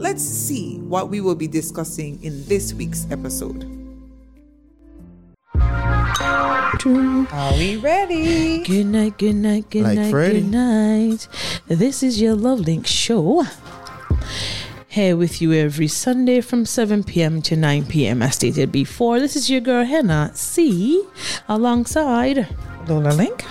Let's see what we will be discussing in this week's episode. Are we ready? Good night, good night, good Like night, Freddie. good night. This is your Love Link show. Here with you every Sunday from 7 p.m. to 9 p.m. As stated before, this is your girl Hennessy. Alongside, Lola Link?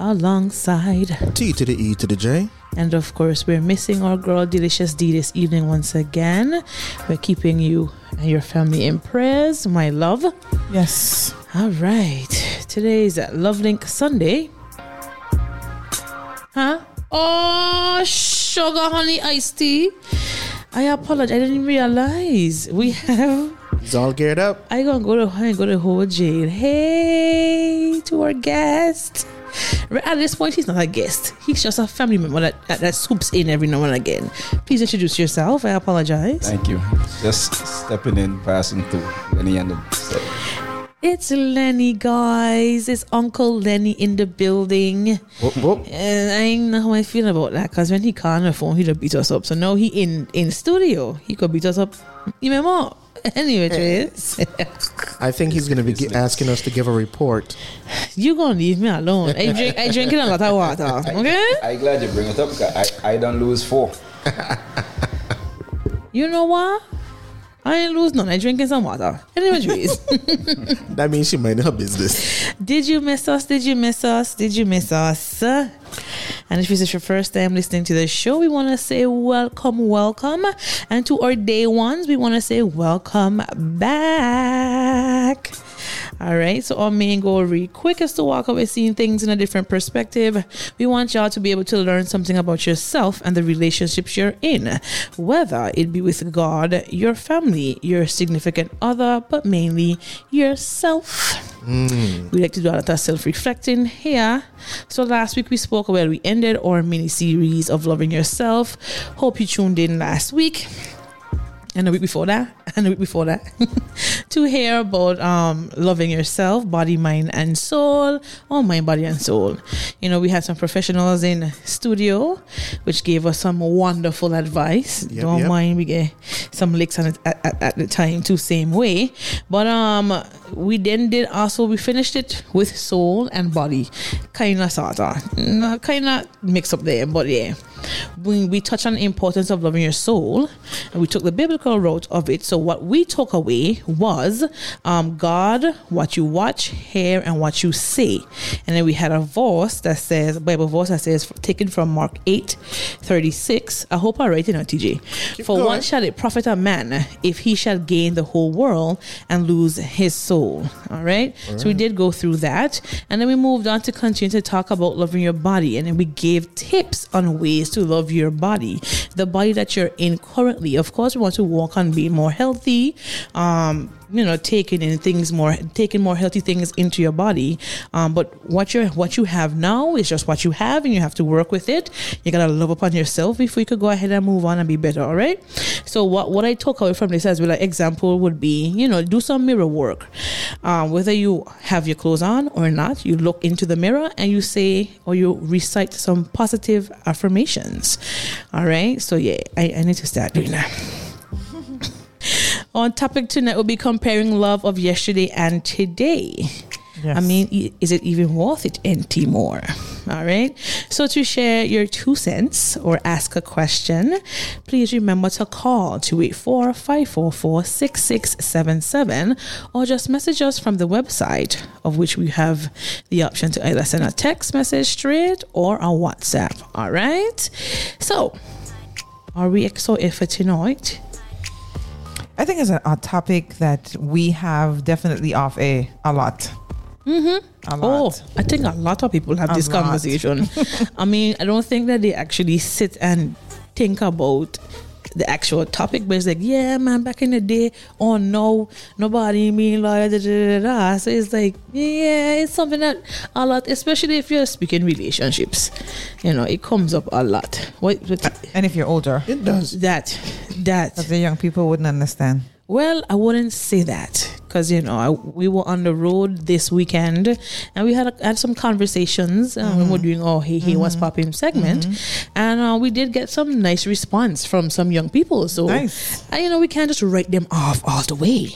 alongside, T to the E to the J. and of course, we're missing our girl Delicious D this evening once again. We're keeping you and your family in prayers, my love. Yes. All right. Today is Love Link Sunday. Huh? Oh, sugar honey iced tea. I apologize. I didn't realize we have. He's all geared up. I gonna go to I go to whole jail. Hey to our guest. At this point, he's not a guest. He's just a family member that, that, that swoops in every now and again. Please introduce yourself. I apologize. Thank you. Just stepping in, passing through. Lenny and the It's Lenny, guys. It's Uncle Lenny in the building. Whoop, whoop. And I know how I feel about that because when he called on the phone, he'd beat us up. So now he in in studio, he could beat us up even more. Anyway, I think he's going to be gi- asking us to give a report. you gonna leave me alone. I drink, I drinking a lot of water. Okay, I glad you bring it up. 'cause I, I don't lose four. you know what? I ain't lose none. I drinking some water. Anyway, Trace, That means she minding her business. did you miss us? Did you miss us? Did you miss us? And if this is your first time listening to the show, we want to say welcome, welcome. And to our day ones, we want to say welcome back. All right, so our main goal, real quick, is to walk away seeing things in a different perspective. We want y'all to be able to learn something about yourself and the relationships you're in, whether it be with God, your family, your significant other, but mainly yourself. Mm. We like to do a lot of self reflecting here. So last week we spoke about we ended our mini series of loving yourself. Hope you tuned in last week. And the week before that, and the week before that, to hear about um, loving yourself, body, mind, and soul, or mind, body, and soul. You know, we had some professionals in studio, which gave us some wonderful advice. Yep, Don't yep. mind we get some licks on it at, at, at the time too, same way. But um, we then did also we finished it with soul and body, kind of sorta, kind of mix up there, but yeah. We, we touched on the importance of loving your soul and we took the biblical route of it. So what we took away was um, God, what you watch, hear, and what you see. And then we had a verse that says, Bible verse that says, taken from Mark 8, 36. I hope I write it out, TJ. For going. what shall it profit a man if he shall gain the whole world and lose his soul? All right. So we did go through that. And then we moved on to continue to talk about loving your body. And then we gave tips on ways to love your body, the body that you're in currently. Of course, we want to work on being more healthy. Um, you know, taking in things more, taking more healthy things into your body. Um, but what you what you have now is just what you have, and you have to work with it. You gotta love upon yourself before you could go ahead and move on and be better. All right. So what what I took away from this as well, like example would be, you know, do some mirror work. Um, whether you have your clothes on or not, you look into the mirror and you say or you recite some positive affirmations. All right. So yeah, I, I need to start doing that. On topic tonight, we'll be comparing love of yesterday and today. I mean, is it even worth it anymore? All right. So to share your two cents or ask a question, please remember to call 284-544-6677 or just message us from the website of which we have the option to either send a text message straight or a WhatsApp. All right. So are we excited for tonight? I think it's a, a topic that we have definitely off a a lot. Mm-hmm. A Oh. I think a lot of people have A this lot. conversation. I mean, I don't think that they actually sit and think about the actual topic, but it's like, yeah, man, back in the day, oh no, nobody mean like da, da, da, da. So it's like, yeah, it's something that a lot, especially if you're speaking relationships, you know, it comes up a lot. What, what And if you're older, It does. that that the young people wouldn't understand. Well, I wouldn't say that because you know I, we were on the road this weekend and we had had some conversations uh, when we we're doing oh hey hey what's popping segment, and uh, we did get some nice response from some young people. So Nice. uh, you know we can't just write them off all the way.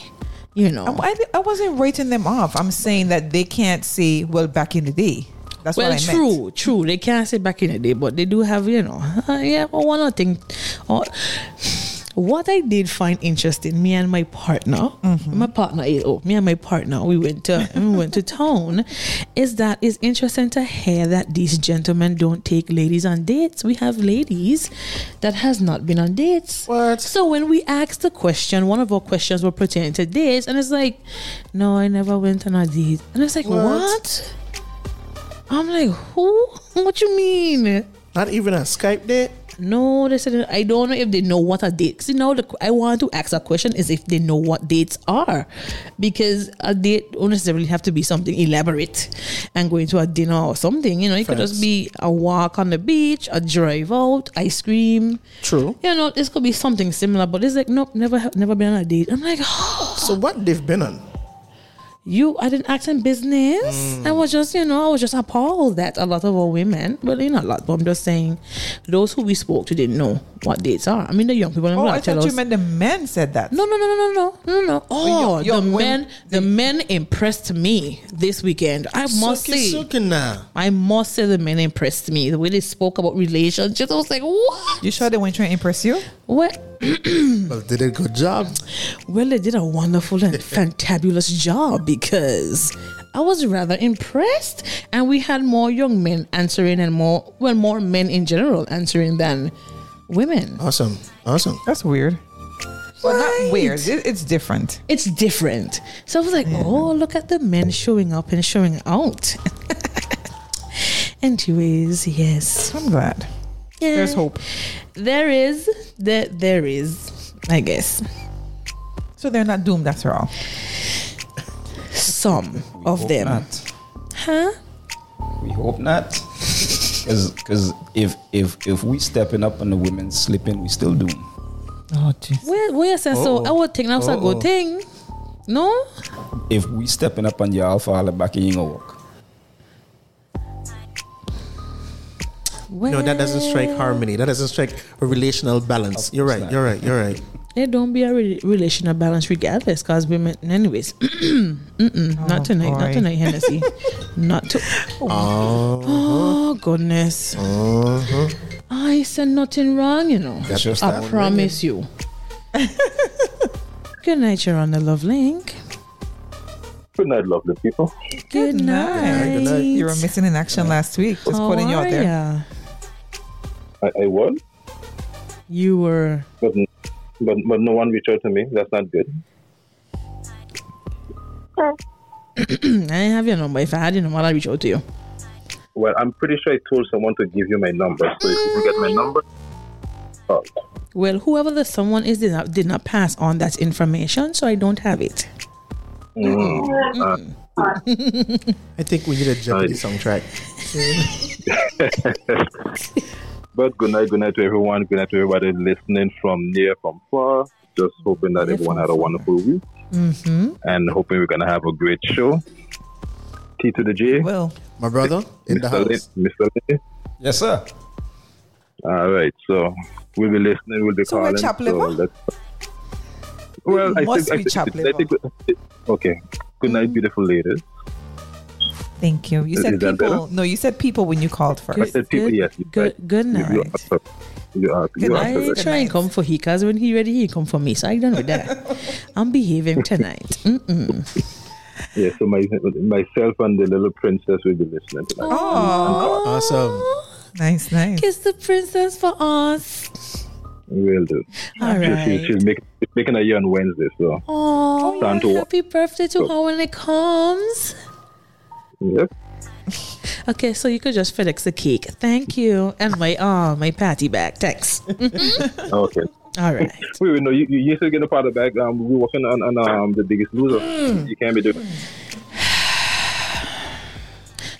You know, I, I wasn't writing them off. I'm saying that they can't say, well, back in the day. That's well, what I meant. Well, true, true. They can't say back in the day, but they do have, you know, uh, yeah, well, one other thing. Uh, what I did find interesting, me and my partner, Mm-hmm. my partner, eh, oh, me and my partner, we went to we went to town. Is that it's interesting to hear that these gentlemen don't take ladies on dates. We have ladies that has not been on dates. What? So when we asked the question, one of our questions were pertaining to dates, and it's like, no, I never went on a date, and it's like, What? what? I'm like, who? What you mean? Not even a Skype date. No, they said I don't know if they know what a date. See, now the, I want to ask a question is if they know what dates are, because a date don't necessarily have to be something elaborate and going to a dinner or something. You know, it could just be a walk on the beach, a drive out, ice cream. True. You know, this could be something similar, but it's like nope, never, never been on a date. I'm like, So what they've been on? You, I didn't act in business. Mm. I was just, you know, I was just appalled that a lot of our women, well, you know, a lot, but I'm just saying, those who we spoke to didn't know what dates are. I mean, the young people. Oh, I tell thought you us- meant the men said that. no, no, no, no, no, no, no, no. Oh, your- the when- men, the men impressed me this weekend. I must say, now. I must say, the men impressed me. The way they spoke about relationships, I was like, what? You sure they weren't trying to impress you? What? Well, they did a good job. Well, they did a wonderful and fantabulous job because I was rather impressed, and we had more young men answering and more, well, more men in general answering than women. Awesome. Awesome. That's weird. Well, not weird. It, it's different. It's different. So I was like, oh, look at the men showing up and showing out. Anyways, yes. I'm glad. Yeah. There's hope. There is. There, there is, I guess. So they're not doomed after all. Some of them. not. Huh? We hope not. Because because if if if we stepping up and the women slipping, we still doom. Oh, jeez. Well, well, yes, so I would think that's a good thing. No? If we stepping up and y'all fall back in your work. Well, No, that doesn't strike harmony. That doesn't strike a relational balance. You're right. You're right. You're right. There don't be a re- relational balance regardless, cause women. Anyways, Mm-mm, not tonight. Not tonight, Hennessy. not to. Oh. Oh goodness! Uh-huh. I said nothing wrong, you know. That's just I that. promise you. Good night, you're on the love link. Good night, lovely people. Good, night. Good night. You were missing in action last week. Just How putting you out there. ya? I, I was, You were. but, but but no one reached out to me. That's not good. I didn't have your number. If I had your number, I'd reach out to you. Well, I'm pretty sure I told someone to give you my number. So if you can get my number, oh, Well, whoever the someone is did not, did not pass on that information, so I don't have it. mm, I think we need a Jeopardy soundtrack. but good night, good night to everyone. Good night to everybody listening from near, from far. Just hoping that Near, everyone had a far. wonderful week Mm-hmm. and hoping we're gonna have a great show. T to the J, Well, My brother in the Mr. Lin. Mr. Lin. Yes, sir. All right, so we'll be listening. We'll be So we're calling. chop liver? let's- well, I must think, be I think, I think, okay. Good night, beautiful ladies. Thank you. You said that people. No, you said people when you called for. I said people, good, yes. good, said- good night. you, answered. you, are, Good you night. I answered ain't it. trying to come for he, cause when he ready, he come for me. So I don't know that. I'm behaving tonight. Mm-mm. Yeah, so my, myself and the little princess will be listening tonight. Oh, Awesome. nice, nice. Kiss the princess for us. We will do. All She, she, she's make, making a year on Wednesday, so Oh, Time happy birthday to her when it comes. Yep. Okay, so you could just FedEx the cake. Thank you. And my uh my patty bag. Thanks. Okay. All right. Wait, wait, no, you, you you still getting a part of the back. Um, we're working on, on um the biggest loser. Mm. You can't be doing.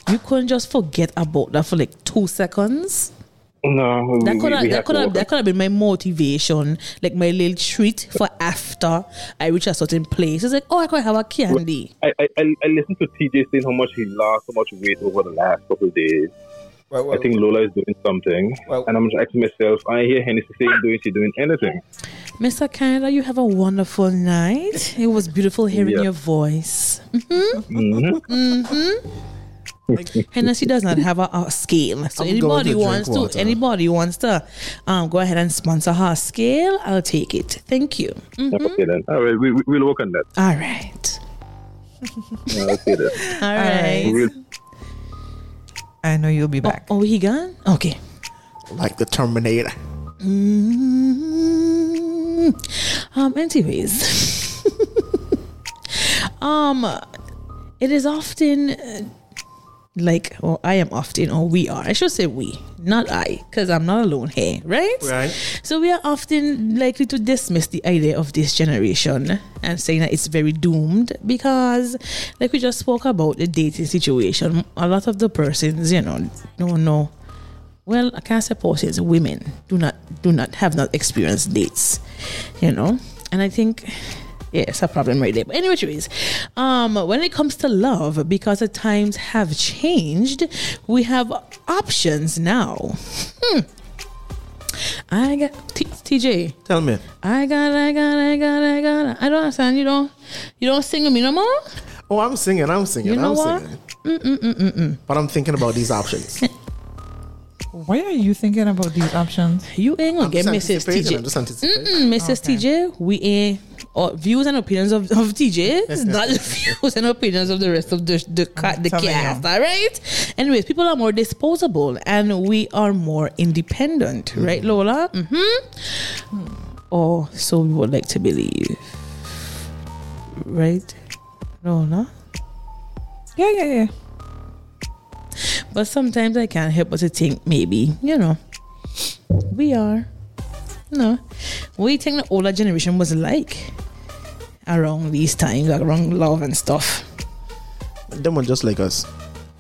You couldn't just forget about that for like two seconds. No, That could have that could have that could have been my motivation, like my little treat for after I reach a certain place. It's like, oh, I could have a candy. I, I, I I listened to TJ saying how much he lost, how much weight over the last couple of days. Well, well, I think Lola is doing something, Well- and I'm just asking myself, I hear Hennessy saying doing she doing anything. Mr. Canada, you have a wonderful night. It was beautiful hearing Yeah. your voice. Mm-hmm. Mm-hmm. Mm-hmm. Hmm Hennessy does not have a, a scale, so I'm anybody to drink wants to anybody wants to um, go ahead and sponsor her scale. I'll take it. Thank you. Mm. Okay then. All right, we, we, we'll work on that. All right. Yeah, okay then. All right. right. I know you'll be Oh, back. oh, he gone? Okay. Like the Terminator. Mm. Um. Anyways, um, it is often uh, like, or I am often, or we are. I should say we, not I, because I'm not alone here, right? Right. So we are often likely to dismiss the idea of this generation and saying that it's very doomed because, like we just spoke about the dating situation, a lot of the persons, you know, no no. Well, I can't say persons, women do not do not have not experienced dates, you know, and I think. Yeah, it's a problem right there. But anyway, anyways, um, when it comes to love, because the times have changed, we have options now. Hmm. I got T- TJ. Tell me. I got, I got, I got, I got. I don't understand. You don't, you don't sing with me no more. Oh, I'm singing. I'm singing. You know I'm what? singing. But I'm thinking about these options. Why are you thinking about these options? You ain't gonna I'm get Mrs. anticipating, I'm TJ. just anticipating. Mm, Mrs. TJ, we ain't. Or views and opinions of, of TJ is not the views and opinions of the rest of the the, ca- the cast, you. all right? Anyways, people are more disposable and we are more independent, right, Lola? Mm-hmm. Or so we would like to believe, right, Lola? Yeah, yeah, yeah. But sometimes I can't help but to think maybe, you know, we are. No. What do you think the older generation was like around these times, like around love and stuff? Them one just like us.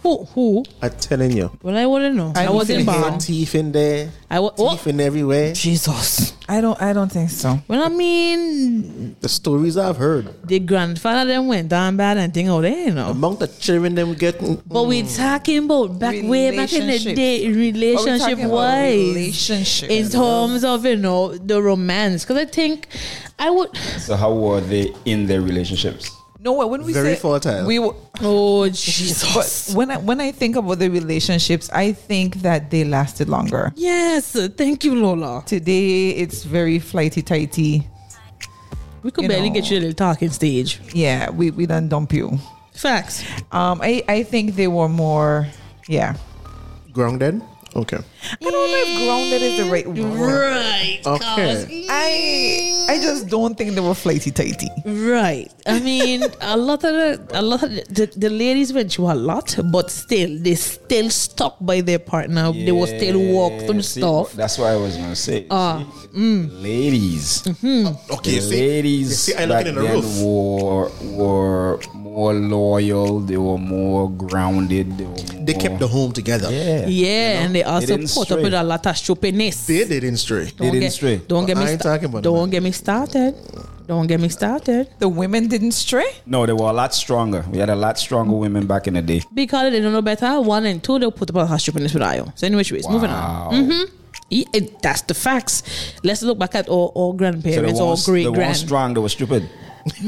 Who? Who? I'm telling you. Well, I wouldn't know. I, I wasn't think born. Teeth in there. I wa- Teeth oh, in everywhere. Jesus. I don't. I don't think so. Well, I mean, The stories I've heard. the grandfather then went down bad and thing out there, you know. Among the children them getting. But we mm, talking about back way back in the Relationships. day, Are we relationship talking about wise. relationship in terms of you know the romance because i think i would so how were they in their relationships? No, when we Very say fertile. we. w- oh jesus But when I when I think about the relationships, I think that they lasted longer. yes thank you lola Today, it's very flighty tighty. we could You barely know. get you a little talking stage Yeah, we we done dump you. facts Um, I I think they were more. Yeah, Grounded? Okay. I don't know if grounded is the right word. right Okay. I I just don't think they were flighty tighty. right i mean a lot of the a lot of the, the ladies went through a lot but still they still stuck by their partner they will still walk Yeah, through see, stuff That's what I was gonna say. Ah, see, ladies. Okay, the see, ladies you see, I back looking in the then roof. were were more loyal. They were more grounded. They were more, They kept the home together. yeah. yeah and they also didn't put up with a lot of stupidness They didn't stray. They Don't didn't get, stray. Don't get me. I me ain't sta- talking about the Don't man. get me started. Don't get me started. The women didn't stray. No, they were a lot stronger. We had a lot stronger women back in the day. Because they don't know better. One and two, they'll put up a hush stupidness with Ayo. So anyway, anyways, moving on. Wow. Yeah, it- that's the facts. Let's look back at all, all So grandparents, all weren't, great they weren't strong. They were stupid.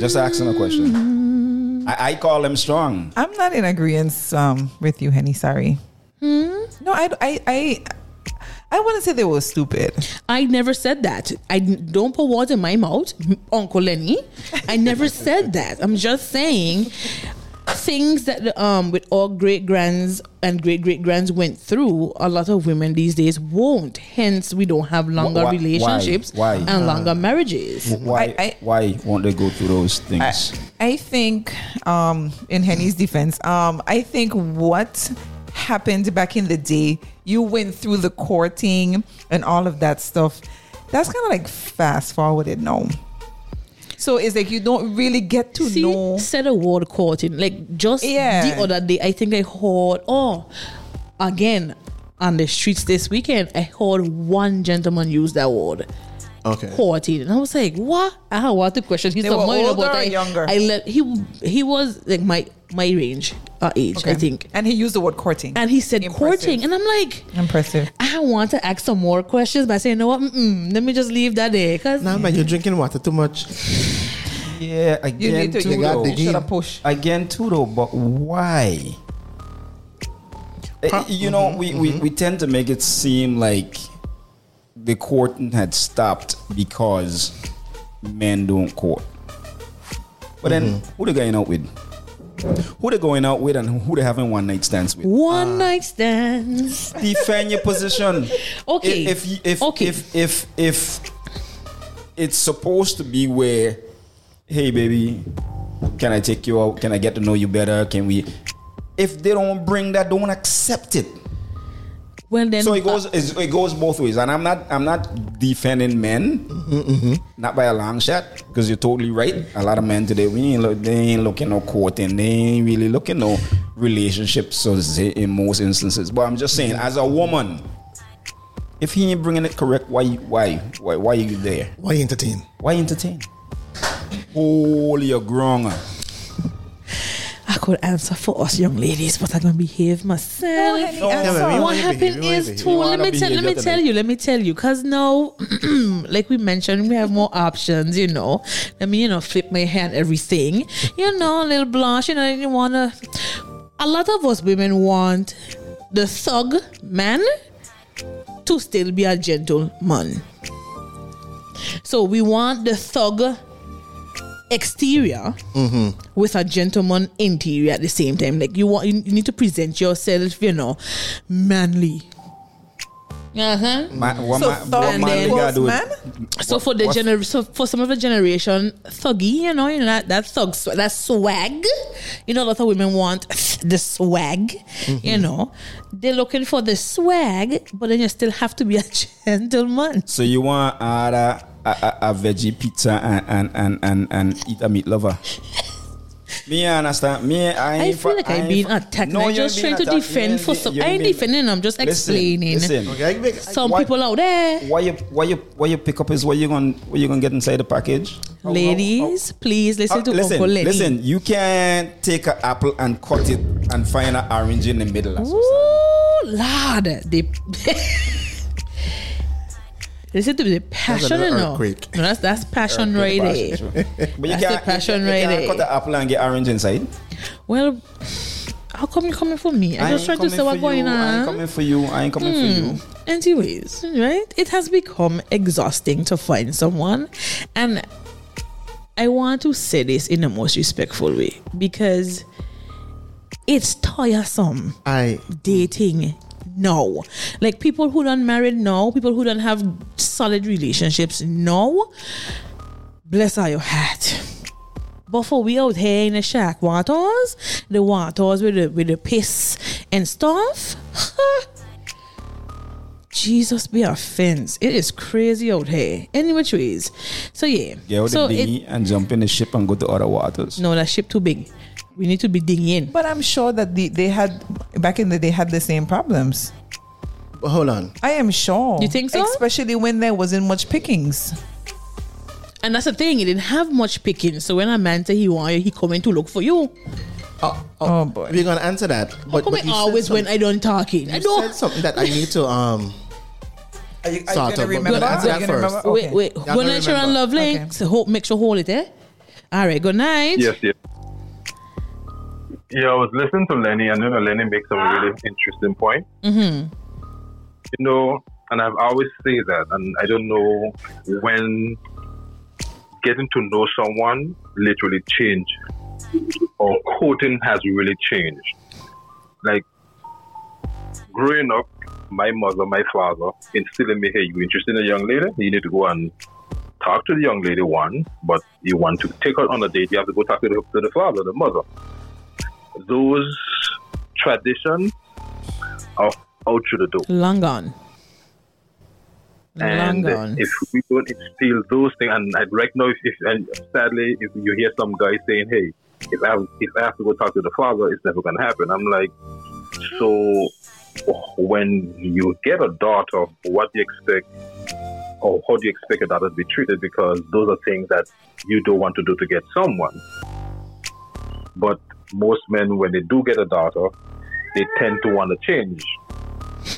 Just asking a question. I, I call them strong. I'm not in agreement um, with you, Henny. Sorry. Hmm? No, I I I, I want to say they were stupid. I never said that. I don't put words in my mouth, Uncle Lenny. I never said that. I'm just saying things that um with all great grands and great great grands went through. A lot of women these days won't. Hence, we don't have longer why- why? relationships Why? and longer marriages. Why? I- I- why won't they go through those I, things? I think, um, in Henny's defense, um, I think what happened back in the day, you went through the courting and all of that stuff. That's kind of like fast forwarded now. So it's like you don't really get to See, know. said a word courting. Like just Yeah. the other day, I think I heard. Oh, again on the streets this weekend, I heard one gentleman use that word. Okay. Courting, and I was like, "What?" I had what the question. He's They were somewhere older about or I, younger? I let he he was like my my range, uh, age, I think. And he used the word courting. And he said Impressive. courting, and I'm like, Impressive. I want to ask some more questions, but I say, you know what? Mm-mm, let me just leave that there, cause Nah, man, you're drinking water too much. Yeah, again You need to. too, You, got though. the you should again too though but why Eh, you know we, we, we tend to make it seem like the courting had stopped because men don't court. But then mm-hmm. who they going out with? Who they going out with and who they having one night stands with? One ah. night stands. defend your position. Okay. if if if, Okay. if if if it's supposed to be where hey baby can i take you out? Can i get to know you better? Can we? If they don't bring that don't accept it Well, then so it goes it's- it goes both ways. And i'm not i'm not defending men. Not by a long shot because you're totally right. A lot of men today we ain't look, they ain't looking no courting. They ain't really looking no relationships so to in most instances. But i'm just saying as a woman if he ain't bringing it correct why you- why why why you there? Why entertain? why entertain? Hold your ground I could answer for us young ladies, but I'm gonna behave myself. Henny, Yeah, answer. man, we what happened behave, is too. Let wanna me tell. Let me tell you. Let me tell you. Cause now, like we mentioned, we have more options. You know, let me you know flip my hand everything. You know, a little blush. You know, you wanna. A lot of us women want the thug man to still be a gentleman. So we want the thug exterior with a gentleman interior at the same time. Like you want, you, you need to present yourself, you know, manly. Uh huh. Ma- what So ma- thug what man gotta do man? it? So for the gener, so for some of the generation, thuggy, you know, you know that that thug, sw- that swag. You know, a lot of women want the swag. You know, they're looking for the swag, but then you still have to be a gentleman. So you want add a, a, a, a veggie pizza and, and, and, and, and eat a meat lover? Me I understand. Me I I ain't feel like I'm being fa- attacked. No, and I you just trying to attacked. You defend ain't for being- some. I ain't ain't being- defending. I'm just Listen, explaining. Listen, Okay, I make, Some Why- people out there, why you why you why you pick up is what you gonna what you gonna get inside the package? How- how- ladies, please listen how- to uh, listen, Uncle Lenny. listen. You can't take an apple and cut it and find an orange in the middle. Ooh, Lord, they. Listen to the passion, little you know. earthquake. No, that's that's passion right there. But you That's can't, the passion you, right there. cut the apple and get orange inside. Well, how come you coming for me? I, I just trying to coming say what's going on. I ain't. Hmm. coming for you. I ain't coming for you. Anyways, right? It has become exhausting to find someone. And I want to say this in the most respectful way because it's tiresome I dating now. Like people who don't married now, people who don't have solid relationships now. Bless all your heart. But for we out here in the shack waters, the waters with the with the piss and stuff. Jesus be offense. It is crazy out here. Any which ways. So yeah. Get out so the it, dinghy and jump in the ship and go to other waters. no, that ship too big. We need to be digging in. But I'm sure that the, they had back in the day had the same problems. but hold on. I am sure. You think so? Especially when there wasn't much pickings. And that's the thing, he didn't have much picking. So when a man say he want you, he coming to look for you. Oh, Oh, boy. We're gonna answer that. But, Come but you always when I don't talking. I you don't. said something that I need to um. Are you, are you gonna of, remember? we'll answer Are you that gonna first. remember? Wait, Okay. wait. Yeah, Good night, Sharon remember. Love Link. Okay. So hope, make sure hold it, eh? All right, good night. Yes, yes. Yeah, I was listening to Lenny, and you know, Lenny makes a really interesting point. Mm-hmm. You know, and I've always say that, and I don't know when getting to know someone literally change or courting has really changed. Like growing up, my mother, my father instilled in me, hey, you interested in a young lady? You need to go and talk to the young lady one, but you want to take her on a date, you have to go talk to the, to the father, the mother. Those traditions are out through the door. Long gone. Long And gone. if we don't instill those things, and I right now, if, if and sadly, if you hear some guy saying, "Hey, if I if I have to go talk to the father, it's never gonna happen," I'm like, so when you get a daughter, what do you expect, or how do you expect a daughter to be treated? Because those are things that you don't want to do to get someone. But most men, when they do get a daughter, they tend to want to change.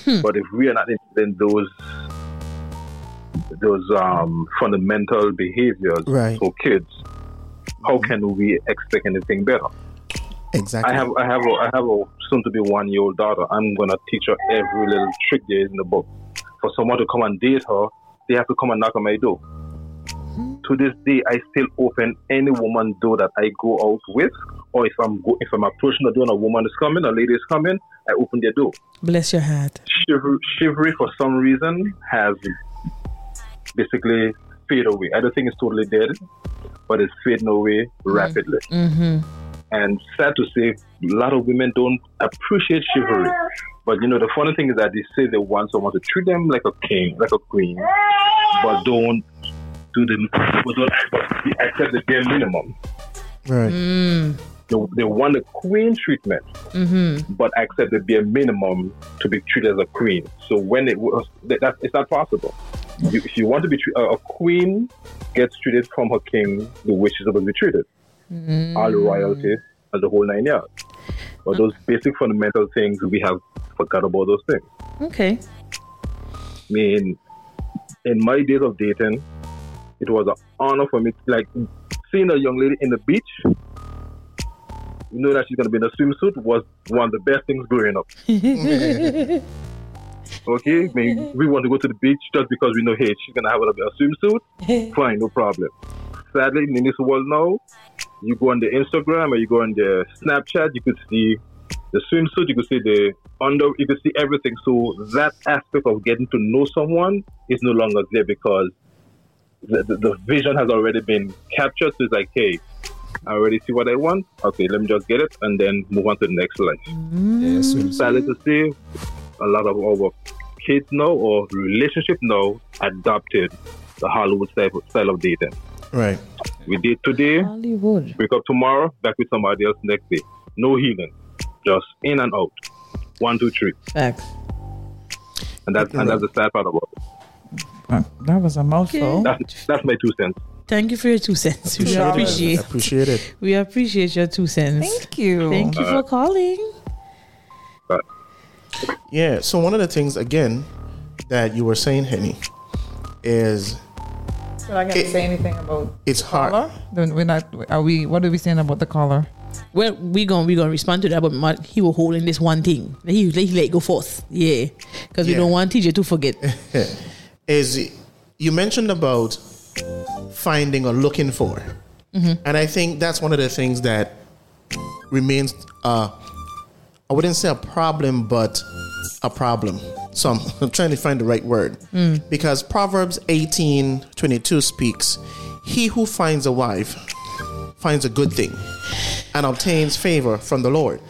Hmm. But if we are not in those those um, fundamental behaviors Right. for kids, how hmm. can we expect anything better? Exactly. I have I have a I have a soon to be one year old daughter. I'm gonna teach her every little trick there is in the book. For someone to come and date her, they have to come and knock on my door. Hmm. To this day, I still open any woman door that I go out with, or if I'm go, if I'm approaching the door and a woman is coming, a lady is coming, I open their door. Bless your heart. Chivalry, chivalry for some reason has basically faded away. I don't think it's totally dead, but it's fading away rapidly. Mm-hmm. And sad to say, a lot of women don't appreciate chivalry. But you know, the funny thing is that they say they want someone to treat them like a king, like a queen, but don't do the, but don't accept the bare minimum. right. They, they want a queen treatment, Mm-hmm. but accept the bare minimum to be treated as a queen. So when it was, that, that- it's not possible. You, if you want to be treated, a queen gets treated from her king the way she's supposed to be treated. All the royalty and the whole nine yards. But those basic fundamental things, we have forgot about those things. Okay. I mean, in my days of dating, it was an honor for me, like seeing a young lady in the beach. You know that she's gonna be in a swimsuit was one of the best things growing up. okay, I mean, we want to go to the beach just because we know, hey, she's gonna have a, a swimsuit. Fine, no problem. Sadly, in this world now, you go on the Instagram or you go on the Snapchat, you could see the swimsuit, you could see the under, you could see everything. So that aspect of getting to know someone is no longer there because the, the, the vision has already been captured. So it's like, hey, I already see what I want. Okay, let me just get it and then move on to the next life. Yeah, swim mm. Sadly to see, a lot of our kids now or relationship now adopted the Hollywood style, style of dating. Right. We date today, Hollywood. wake up tomorrow, back with somebody else next day. No healing, just in and out. One, two, three, Facts. and that's and that's the sad part about it. That was a mouthful. That's that's my two cents. Thank you for your two cents. We Yeah. appreciate. Appreciate it. We appreciate your two cents. Thank you. Thank you for calling. Yeah. So one of the things again that you were saying, Henny, is But I can't It- say anything about it's hard. caller. Then we're not. Are we? What are we saying about the caller? Well, we gonna we gonna respond to that, but my, he was holding this one thing. He he let it go forth, yeah, because we don't want teacher to forget. is you mentioned about finding or looking for, and I think that's one of the things that remains. Uh, I wouldn't say a problem, but a problem. So I'm, I'm trying to find the right word because Proverbs eighteen twenty two speaks, "He who finds a wife finds a good thing and obtains favor from the Lord."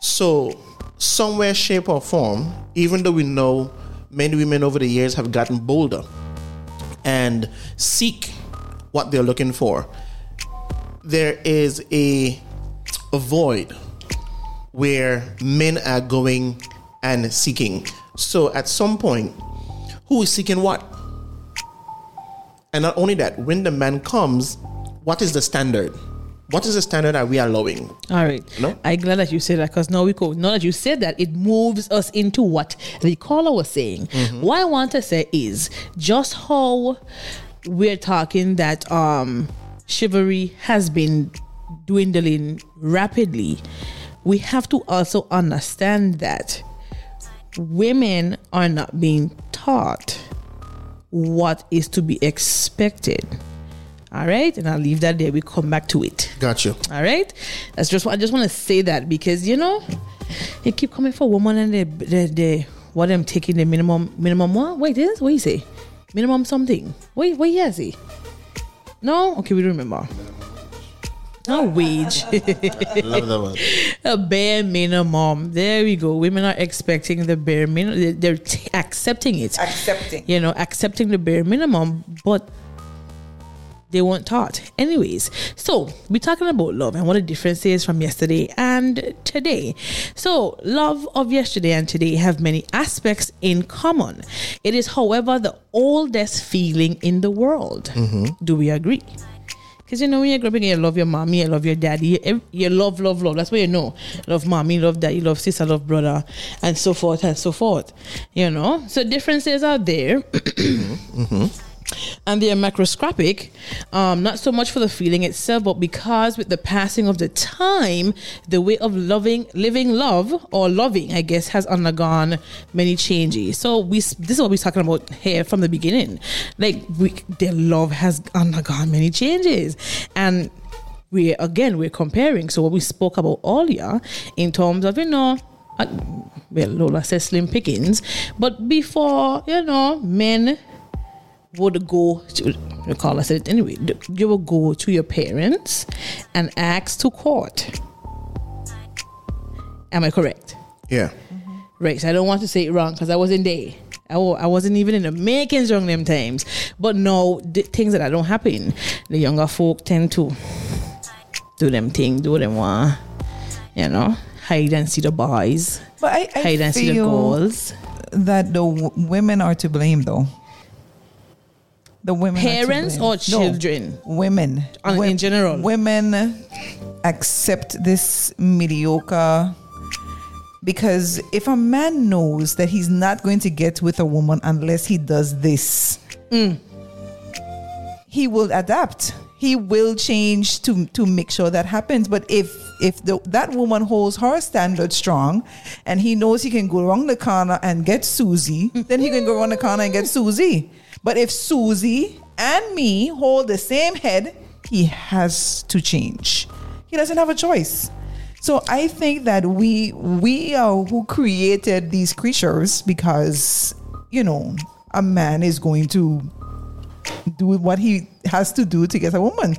So, somewhere, shape, or form, even though we know many women over the years have gotten bolder and seek what they're looking for, there is a, a void where men are going and seeking. So, at some point, who is seeking what? And not only that, when the man comes, what is the standard? What is the standard that we are allowing? All right. No? I'm glad that you said that because now we go. Now that you said that, it moves us into what the caller was saying. Mm-hmm. What I want to say is just how we're talking that um chivalry has been dwindling rapidly. We have to also understand that women are not being taught what is to be expected. All right, and I'll leave that there. We come back to it. Got you. All right, that's just I just want to say that because you know, they keep coming for women and they they, they what them taking the minimum minimum what? Wait, this what you say? Minimum something. Wait, what you say? No, okay, we don't remember. A wage. Love that one. a bare minimum. There we go. Women are expecting the bare minimum. They're, they're t- accepting it. Accepting. You know, accepting the bare minimum, but they weren't taught. Anyways, so we're talking about love and what the difference is from yesterday and today. So, love of yesterday and today have many aspects in common. It is, however, the oldest feeling in the world. Mm-hmm. Do we agree? Because you know, when you're growing up, you love your mommy, you love your daddy, you, you love, love, love. That's what you know. Love mommy, love daddy, love sister, love brother, and so forth and so forth. You know, so differences are there. Mm-hmm. Mm-hmm. And they are macroscopic, um, not so much for the feeling itself, but because with the passing of the time, the way of loving, living love or loving, I guess, has undergone many changes. So we, this is what we're talking about here from the beginning. Like we, their love has undergone many changes, and we again we're comparing. So what we spoke about earlier in terms of you know. uh, Well, Lola says slim pickings, but before you know, men would go to recall I said it anyway. th- You would go to your parents and ask to court. Am I correct? Yeah. Mm-hmm. Right. So I don't want to say it wrong because I wasn't there. I, I wasn't even in the makings during them times. But no, the things that I don't happen. The younger folk tend to do them thing, do them one. You know, hide and see the boys, But I, I hide and see the girls. that the w- women are to blame, though. The women, Parents or No, children? women, On- in general? women accept this mediocre because if a man knows that he's not going to get with a woman unless he does this, Mm. he will adapt. He will change to to make sure that happens. But if if the, that woman holds her standard strong, and he knows he can go around the corner and get Susie, then he can go around the corner and get Susie. But if Susie and me hold the same head, he has to change. He doesn't have a choice. So I think that we we are who created these creatures because you know a man is going to do what he has to do to get a woman.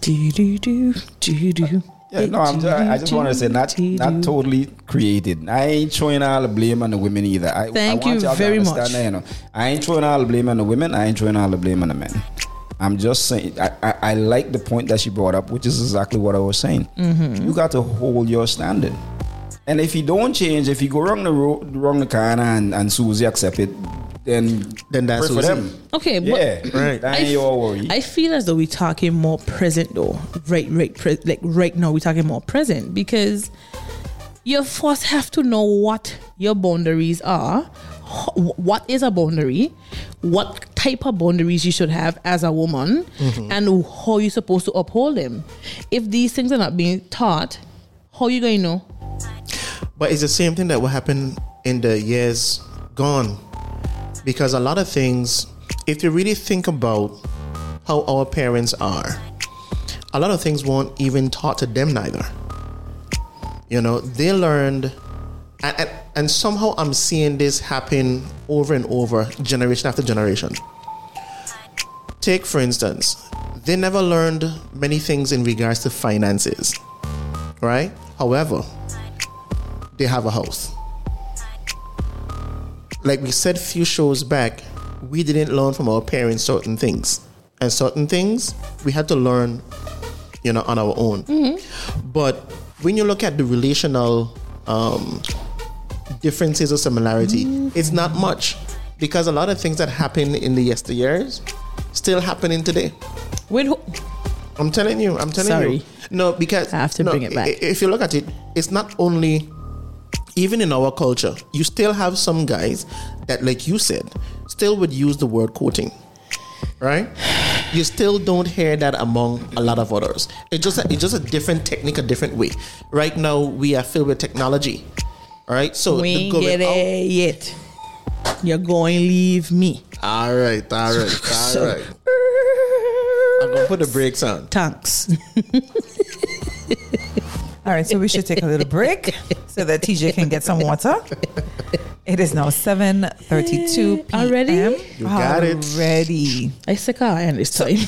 Do do do do do. Yeah, no, I'm just, I just want to say not not totally created. I ain't throwing all the blame on the women either. I, Thank I want you very understand much. That, you know, I ain't throwing all the blame on the women. I ain't throwing all the blame on the men. I'm just saying. I, I, I like the point that she brought up, which is exactly what I was saying. Mm-hmm. You got to hold your standard. And if you don't change, if you go wrong the road, wrong the corner, and, and Susie accept it, then Then that's for them. Okay, but Yeah, Right. That I ain't f- your worry. I feel as though we're talking more present though. Right, right, pre- like right now we're talking more present because you first have to know what your boundaries are. What is a boundary? What type of boundaries you should have as a woman, mm-hmm. and how you're supposed to uphold them. If these things are not being taught, how you going to know? But it's the same thing that will happen in the years gone. Because a lot of things, if you really think about how our parents are, a lot of things weren't even taught to them neither. You know, they learned, and, and, and somehow I'm seeing this happen over and over, generation after generation. Take, for instance, they never learned many things in regards to finances, right? However, they have a house. Like we said a few shows back, we didn't learn from our parents certain things. And certain things we had to learn, you know, on our own. But when you look at the relational um, differences or similarity, it's not much. Because a lot of things that happened in the yesteryears still happening today. Wait, who- I'm telling you. I'm telling Sorry. you. No, because I have to no, bring it back. If you look at it, it's not only even in our culture. You still have some guys that, like you said, still would use the word quoting, right? You still don't hear that among a lot of others. It's just a, it's just a different technique, a different way. Right now, we are filled with technology. All right, so we ain't get out- it yet. You're going to leave me. All right, all right, all So- right. I'm gonna put the brakes on. Thanks. All right, so we should take a little break so that TJ can get some water. It is now 7.32 p.m. Already? You got it. Already. I sick of iron this time.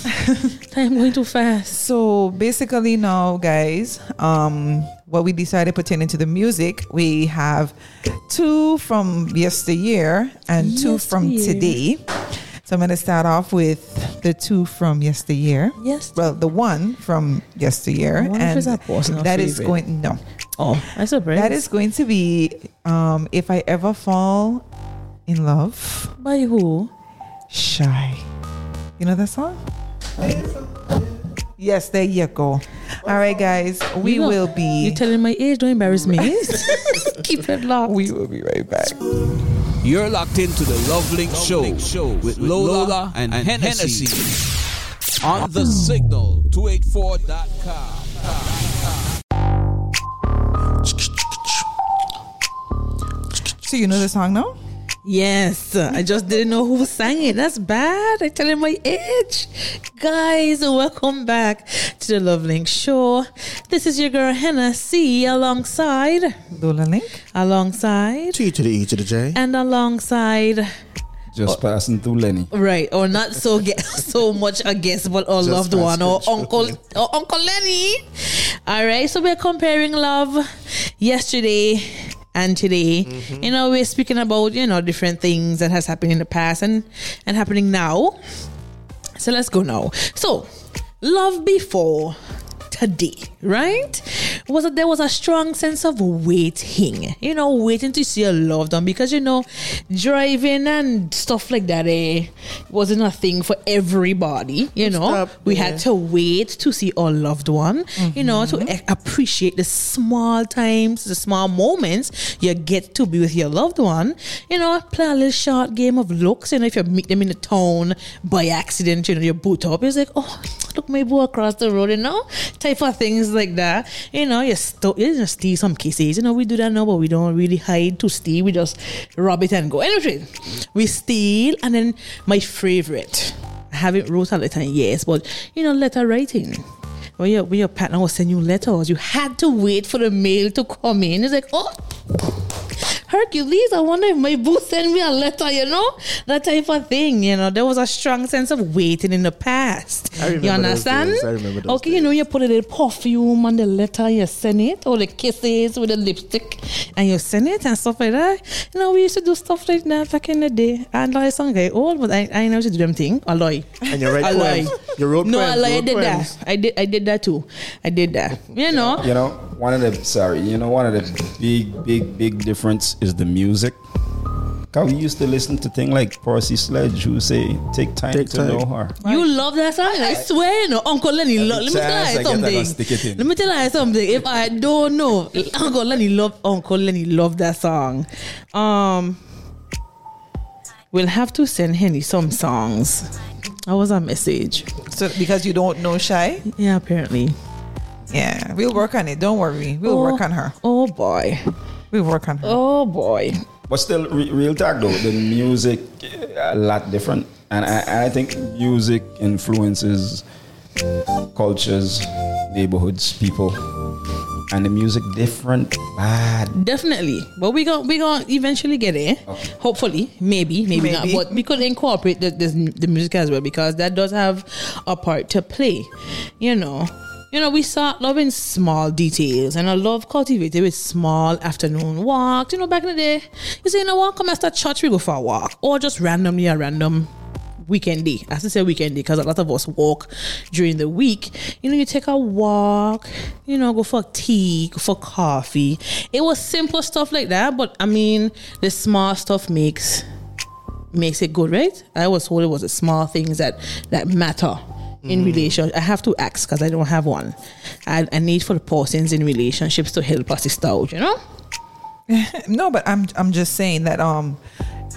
time going too fast. So basically now, guys, um, what we decided pertaining to the music, we have two from yesteryear and two from Yesteryear. today. So I'm going to start off with the two from yesteryear. Yes. Well, the one from yesteryear, and personal that is going no, Oh, I surprised. that is going to be um, if I ever fall in love, by who? Shai. You know that song? Yes, there you go. All right, guys, we You know- will be. You're telling my age? Don't embarrass me. Keep it locked. we will be right back. You're locked into the Love Link Show, with Lola, and, Hennessy, on the signal 284.com. So you know the song now? Yes, I just didn't know who sang it. That's bad. I tell him my age. Guys, welcome back to the Love Link Show. This is your girl Hennessy alongside, Lola Link. alongside, T to the E to the J. and alongside. Just oh. passing through Lenny. Right, or not so ge- so much a guest, but our Just loved one, or asking. Oh, Uncle or Uncle Lenny. All right, so we're comparing love yesterday and today. Mm-hmm. You know, we're speaking about you know different things that has happened in the past and and happening now. So let's go now. So, love before today, right? Was that there was a strong sense of waiting, you know, waiting to see your loved one because you know, driving and stuff like that eh, wasn't a thing for everybody. You know, Stop, we yeah. had to wait to see our loved one. You know, to a- appreciate the small times, the small moments you get to be with your loved one. You know, play a little short game of looks. You know, if you meet them in the town by accident, you know, you boot up. It's like, oh, look, my boy across the road. You know, type of things like that. You know, you, sto- you just steal some kisses. You know, we do that now, but we don't really hide to steal. We just rob it and go. Anyway, we steal, and then my favorite. I haven't wrote a letter in years, but you know, letter writing. When your when your partner was sending you letters, you had to wait for the mail to come in. It's like, oh, Hercules, I wonder if my boo send me a letter, you know? That type of thing, you know. There was a strong sense of waiting in the past. I remember you understand? days. I remember those okay, you know, you put a little perfume on the letter, you send it, or the kisses with the lipstick, and you send it and stuff like that. You know, we used to do stuff like that back in the day. And like some guy old, but I, I know to do them thing. Lie. And you write I poems. lie. You wrote no, poems. I lie. I wrote did poems. that. I did. I did that too. I did that. You know. You know, one of the sorry, you know, one of the big, big, big difference is the music. Cause we used to listen to things like Percy Sledge, who say, "Take time Take to time. know her." You love that song? I swear, you know, Uncle Lenny. Lo- let me tell you I get, I something. gonna stick it in. Let me tell you something. If I don't know, Uncle Lenny love Uncle Lenny love that song. Um, we'll have to send Henny some songs. That was a message. So because you don't know Shai, Yeah, apparently. Yeah, we'll work on it. Don't worry, we'll work on her. Oh boy. We'll work on her. Oh boy. But still, re- real talk though, the music uh, a lot different, and I, I think music influences cultures, neighborhoods, people, and the music different. Bad. Definitely, but we gon' we gonna eventually get there. Hopefully, maybe, maybe, not. But we could incorporate the, this, the music as well because that does have a part to play. You know, you know, we start loving small details, and I love cultivated with small afternoon walks. You know, back in the day, you say, you know what, come after church, we go for a walk, or just randomly a random weekend day. I to say weekend day because a lot of us walk during the week. You know, you take a walk, you know, go for tea, go for coffee. It was simple stuff like that, but I mean, the small stuff makes makes it good, right? I was told it was the small things that that matter in relation. I have to ask because I don't have one. I, I need for the persons in relationships to help us sister out, you know. No, but I'm I'm just saying that um,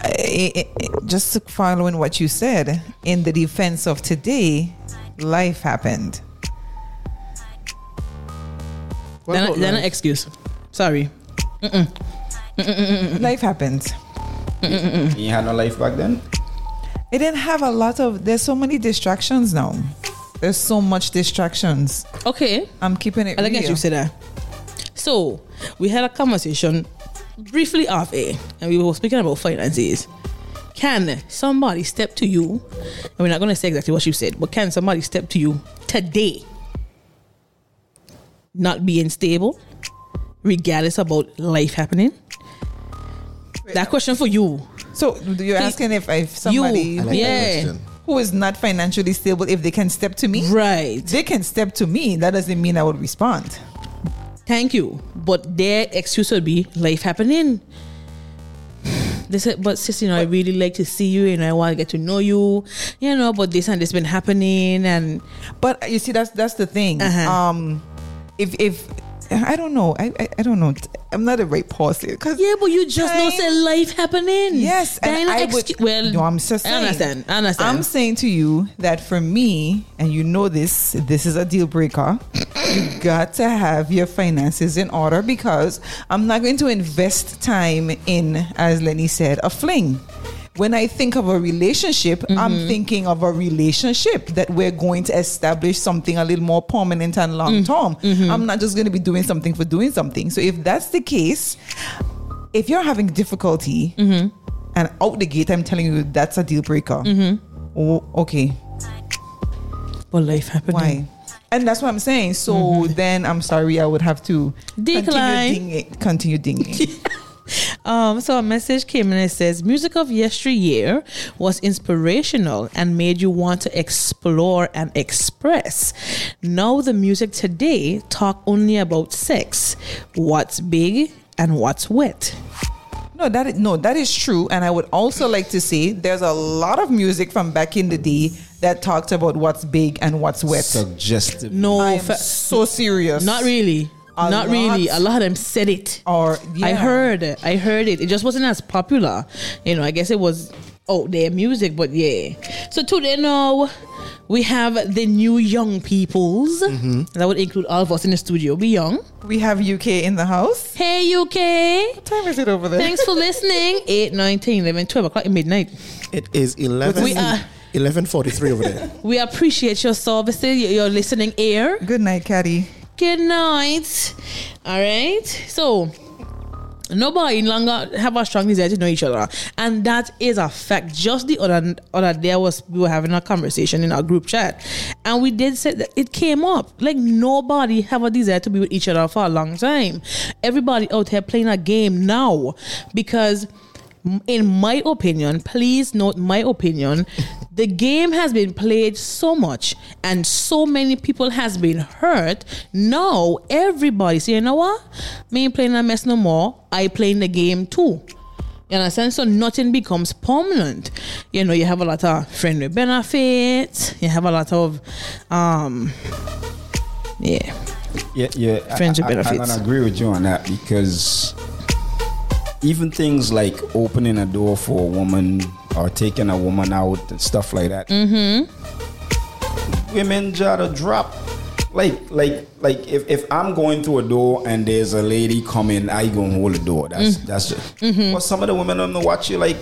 i i i- just following what you said in the defense of today, life happened. Then, about then an excuse. Sorry. Life happened. You had no life back then. It didn't have a lot of. There's so many distractions now. There's so much distractions. Okay. I'm keeping it I like real. that you said that. So we had a conversation briefly off air, and we were speaking about finances. Can somebody step to you? And we're not going to say exactly what you said, but can somebody step to you today, not being stable, regardless about life happening? That question for you. So you're asking if, if somebody I like Yeah. who is not financially stable, if they can step to me, Right. they can step to me. That doesn't mean I would respond. Thank you. But their excuse would be life happening. They said, but sis, you know, I really like to see you and I want to get to know you, you know, but this and this been happening and But you see, that's that's the thing. Uh-huh. Um, if if I don't know, I I, I don't know. I'm not a right person because yeah, but you just know say life happening. Yes, That and I would. excu- well, no, I'm just I saying. understand. I understand. I'm saying to you that for me, and you know this, this is a deal breaker. you got to have your finances in order because I'm not going to invest time in, as Lenny said, a fling. When I think of a relationship, I'm Mm-hmm. thinking of a relationship that we're going to establish something a little more permanent and long term. Mm-hmm. I'm not just going to be doing something for doing something. So if that's the case, if you're having difficulty Mm-hmm. and out the gate, I'm telling you that's a deal breaker. Mm-hmm. Oh, okay. but life happening. Why? And that's what I'm saying. So then I'm sorry, I would have to Decline. continue dinging. Continue dinging. Um, so a message came and it says, "Music of yesteryear was inspirational and made you want to explore and express. Now the music today talk only about sex, what's big and what's wet." no, that is, no, that is true. And I would also like to say there's a lot of music from back in the day that talked about what's big and what's wet. Suggestive. No, I'm fa- so serious. not really. A not really. A lot of them said it. Or yeah. I heard it. I heard it. It just wasn't as popular. You know, I guess it was out there music, but yeah. So today now we have the new young peoples. Mm-hmm. That would include all of us in the studio. We young. we have UK in the house. Hey UK. What time is it over there? Thanks for listening. 8, 9, 10, 11, 12 o'clock at midnight. It is 11, We are- 11.43 over there. We appreciate your services, your, your listening ear. Good night, Caddy. Good night. All right. So nobody longer have a strong desire to know each other, and that is a fact. Just the other other day was we were having a conversation in our group chat, and we did say that it came up like nobody have a desire to be with each other for a long time. Everybody out here playing a game now because in my opinion, please note my opinion, the game has been played so much and so many people has been hurt. Now everybody say, you know what? Me ain't playing a mess no more. I playing the game too. You understand? So nothing becomes permanent. You know, you have a lot of friendly benefits. You have a lot of um yeah. Yeah, yeah. Friends I, I, benefits. I'm gonna agree with you on that because even things like opening a door for a woman or taking a woman out and stuff like that. Mm-hmm. Women try to drop. Like, like, like, if, if I'm going through a door and there's a lady coming, I gonna hold the door. That's that's just. Mm-hmm. But some of the women on the watch you like,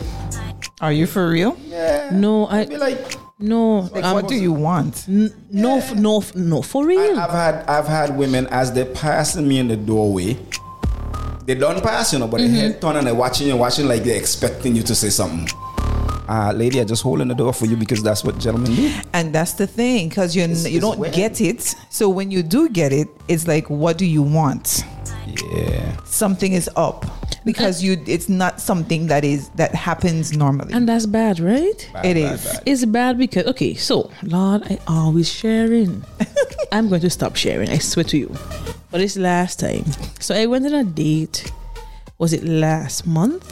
Are you for real? yeah. No, I Be like, no. Like, um, what do you want? n- no, no, no, for real. I've had I've had women as they're passing me in the doorway. They don't pass, you know, but Mm-hmm. they head turn and they're watching you, watching like they're expecting you to say something. Uh, lady, I just holding the door for you because that's what gentlemen do. And that's the thing, because you It's- you don't when- get it. So when you do get it, it's like, what do you want? Yeah. Something is up because you. It's not something that is that happens normally. and that's bad, right? Bad, It bad, is. bad. It's bad because okay, so Lord, I always sharing. I'm going to stop sharing. I swear to you. But it's last time. So I went on a date. Was it last month?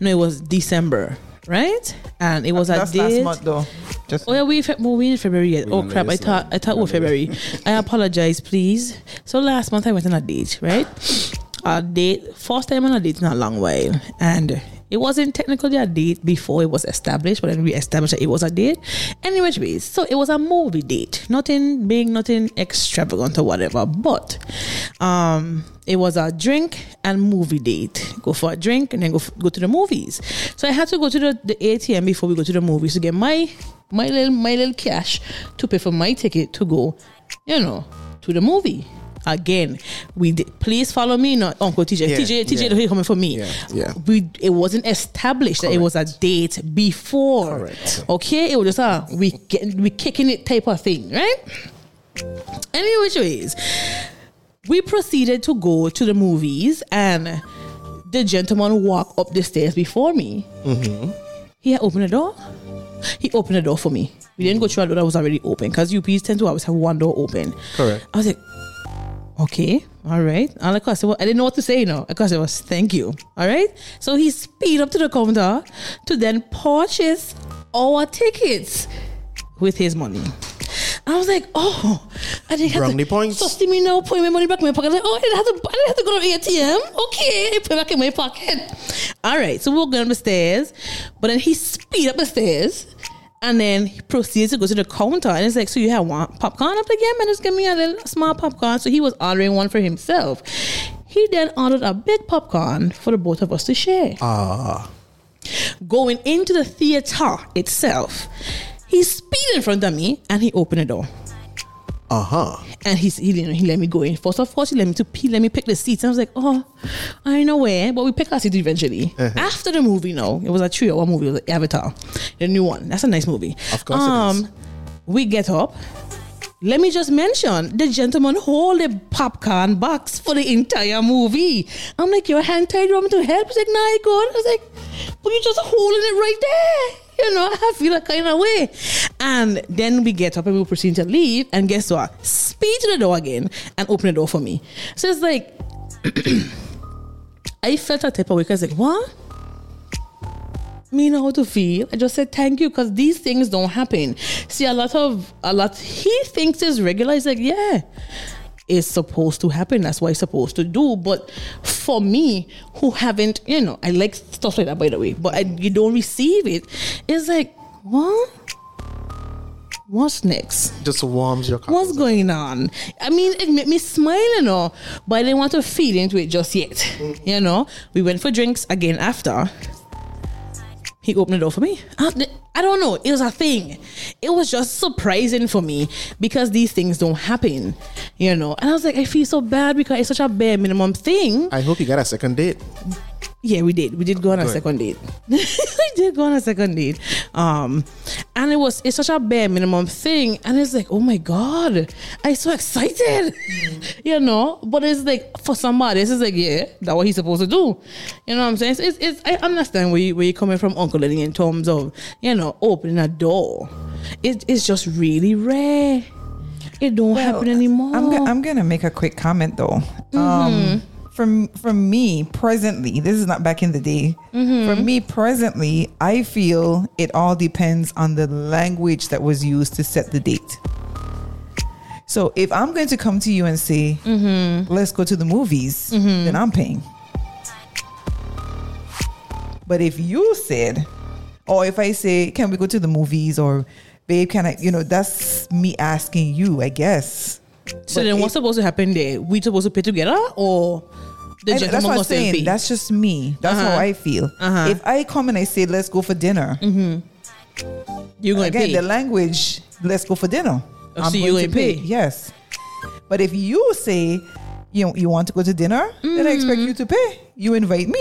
No, it was December, right? And it was a that's date. last month though. Just Oh yeah, we fe- well, we in February yet. We Oh on crap! I this thought one. I thought We we on February. I apologize, please. So last month I went on a date, right? A date, first time on a date in a long while, and it wasn't technically a date before it was established, but then we established that it was a date. Anyway, ways, so it was a movie date, nothing big, nothing extravagant or whatever, but um, it was a drink and movie date. Go for a drink and then go f- go to the movies. So I had to go to the, the ATM before we go to the movies to get my my little my little cash to pay for my ticket to go, you know, to the movie. Again, we did, please follow me, not Uncle TJ. Yeah, TJ, TJ, yeah. coming for me. Yeah, yeah. We it wasn't established that it was a date before. Correct. Okay, it was just a we get we kicking it type of thing, right? Any which ways, we proceeded to go to the movies, and the gentleman walked up the stairs before me. Mm-hmm. He had opened the door. He opened the door for me. We didn't go through a door that was already open because UPs tend to always have one door open. Correct. I was like, okay, all right. And of course, I didn't know what to say now. Of course, it was thank you. All right. So he speed up to the counter to then purchase our tickets with his money. I was like, oh, I didn't have Brownie to points. So see me now, put my money back in my pocket. Like, oh, I didn't have to, I didn't have to go to the ATM. Okay, I put it back in my pocket. All right, so we're going up the stairs, but then he speed up the stairs. And then he proceeds to go to the counter and it's like, so you have one popcorn? I'm like, yeah, man, just give me a little small popcorn. So he was ordering one for himself. He then ordered a big popcorn for the both of us to share. Ah. Going into the theater itself, he speed in front of me and he opened the door. Uh huh. And he, he, you know, he let me go in. First of course, he let me to he let me pick the seats. And I was like, oh, I know where, but we picked our seats eventually. After the movie, no, it was a three-hour movie. It was Avatar, the new one. That's a nice movie. Of course is. We get up. Let me just mention the gentleman hold the popcorn box for the entire movie. I'm like, your hand tied, you want me to help? He's like, nah, you good. I was like, but you're just holding it right there. You know, I feel that kind of way. And then we get up and we proceed to leave. And guess what? Speed to the door again and open the door for me. So it's like, I felt a type of way because like, what? me know how to feel. I just said thank you because these things don't happen. See, a lot of a lot he thinks is regular. He's like, yeah, it's supposed to happen. That's what it's supposed to do. But for me, who haven't, you know, I like stuff like that by the way, but I, you don't receive it. It's like, what? What's next? Just warms your. What's going on? I mean, it made me smile, you know, but I didn't want to feed into it just yet. Mm. You know, we went for drinks again after. He opened the door for me. I, I don't know. It was a thing. It was just surprising for me because these things don't happen, you know. And I was like, I feel so bad because it's such a bare minimum thing. I hope you got a second date. Yeah, we did. We did go on a second date. we did go on a second date. Um, and it was it's such a bare minimum thing, and it's like, oh my god, I'm so excited, you know. But it's like for somebody, it's like, yeah, that's what he's supposed to do. You know what I'm saying? It's, it's, it's I understand where you where you're coming from, Uncle Lenny, in terms of you know opening a door. It, it's just really rare. It don't happen anymore. I'm, I'm gonna make a quick comment though. Mm-hmm. Um, from from me presently, this is not back in the day. Mm-hmm. For me presently, I feel it all depends on the language that was used to set the date. So if I'm going to come to you and say, Mm-hmm. "Let's go to the movies," then I'm paying. But if you said, or if I say, "Can we go to the movies?" or "Babe, can I?" You know, that's me asking you, I guess. So but then, it- what's supposed to happen there? We supposed to pay together, or the I- gentleman that's what I'm saying. pay? That's just me. That's Uh-huh. how I feel. Uh-huh. If I come and I say, "Let's go for dinner," You're going to again, pay. the language, "Let's go for dinner." Oh, so you going ain't pay. Yes. But if you say you you want to go to dinner, then I expect you to pay. You invite me.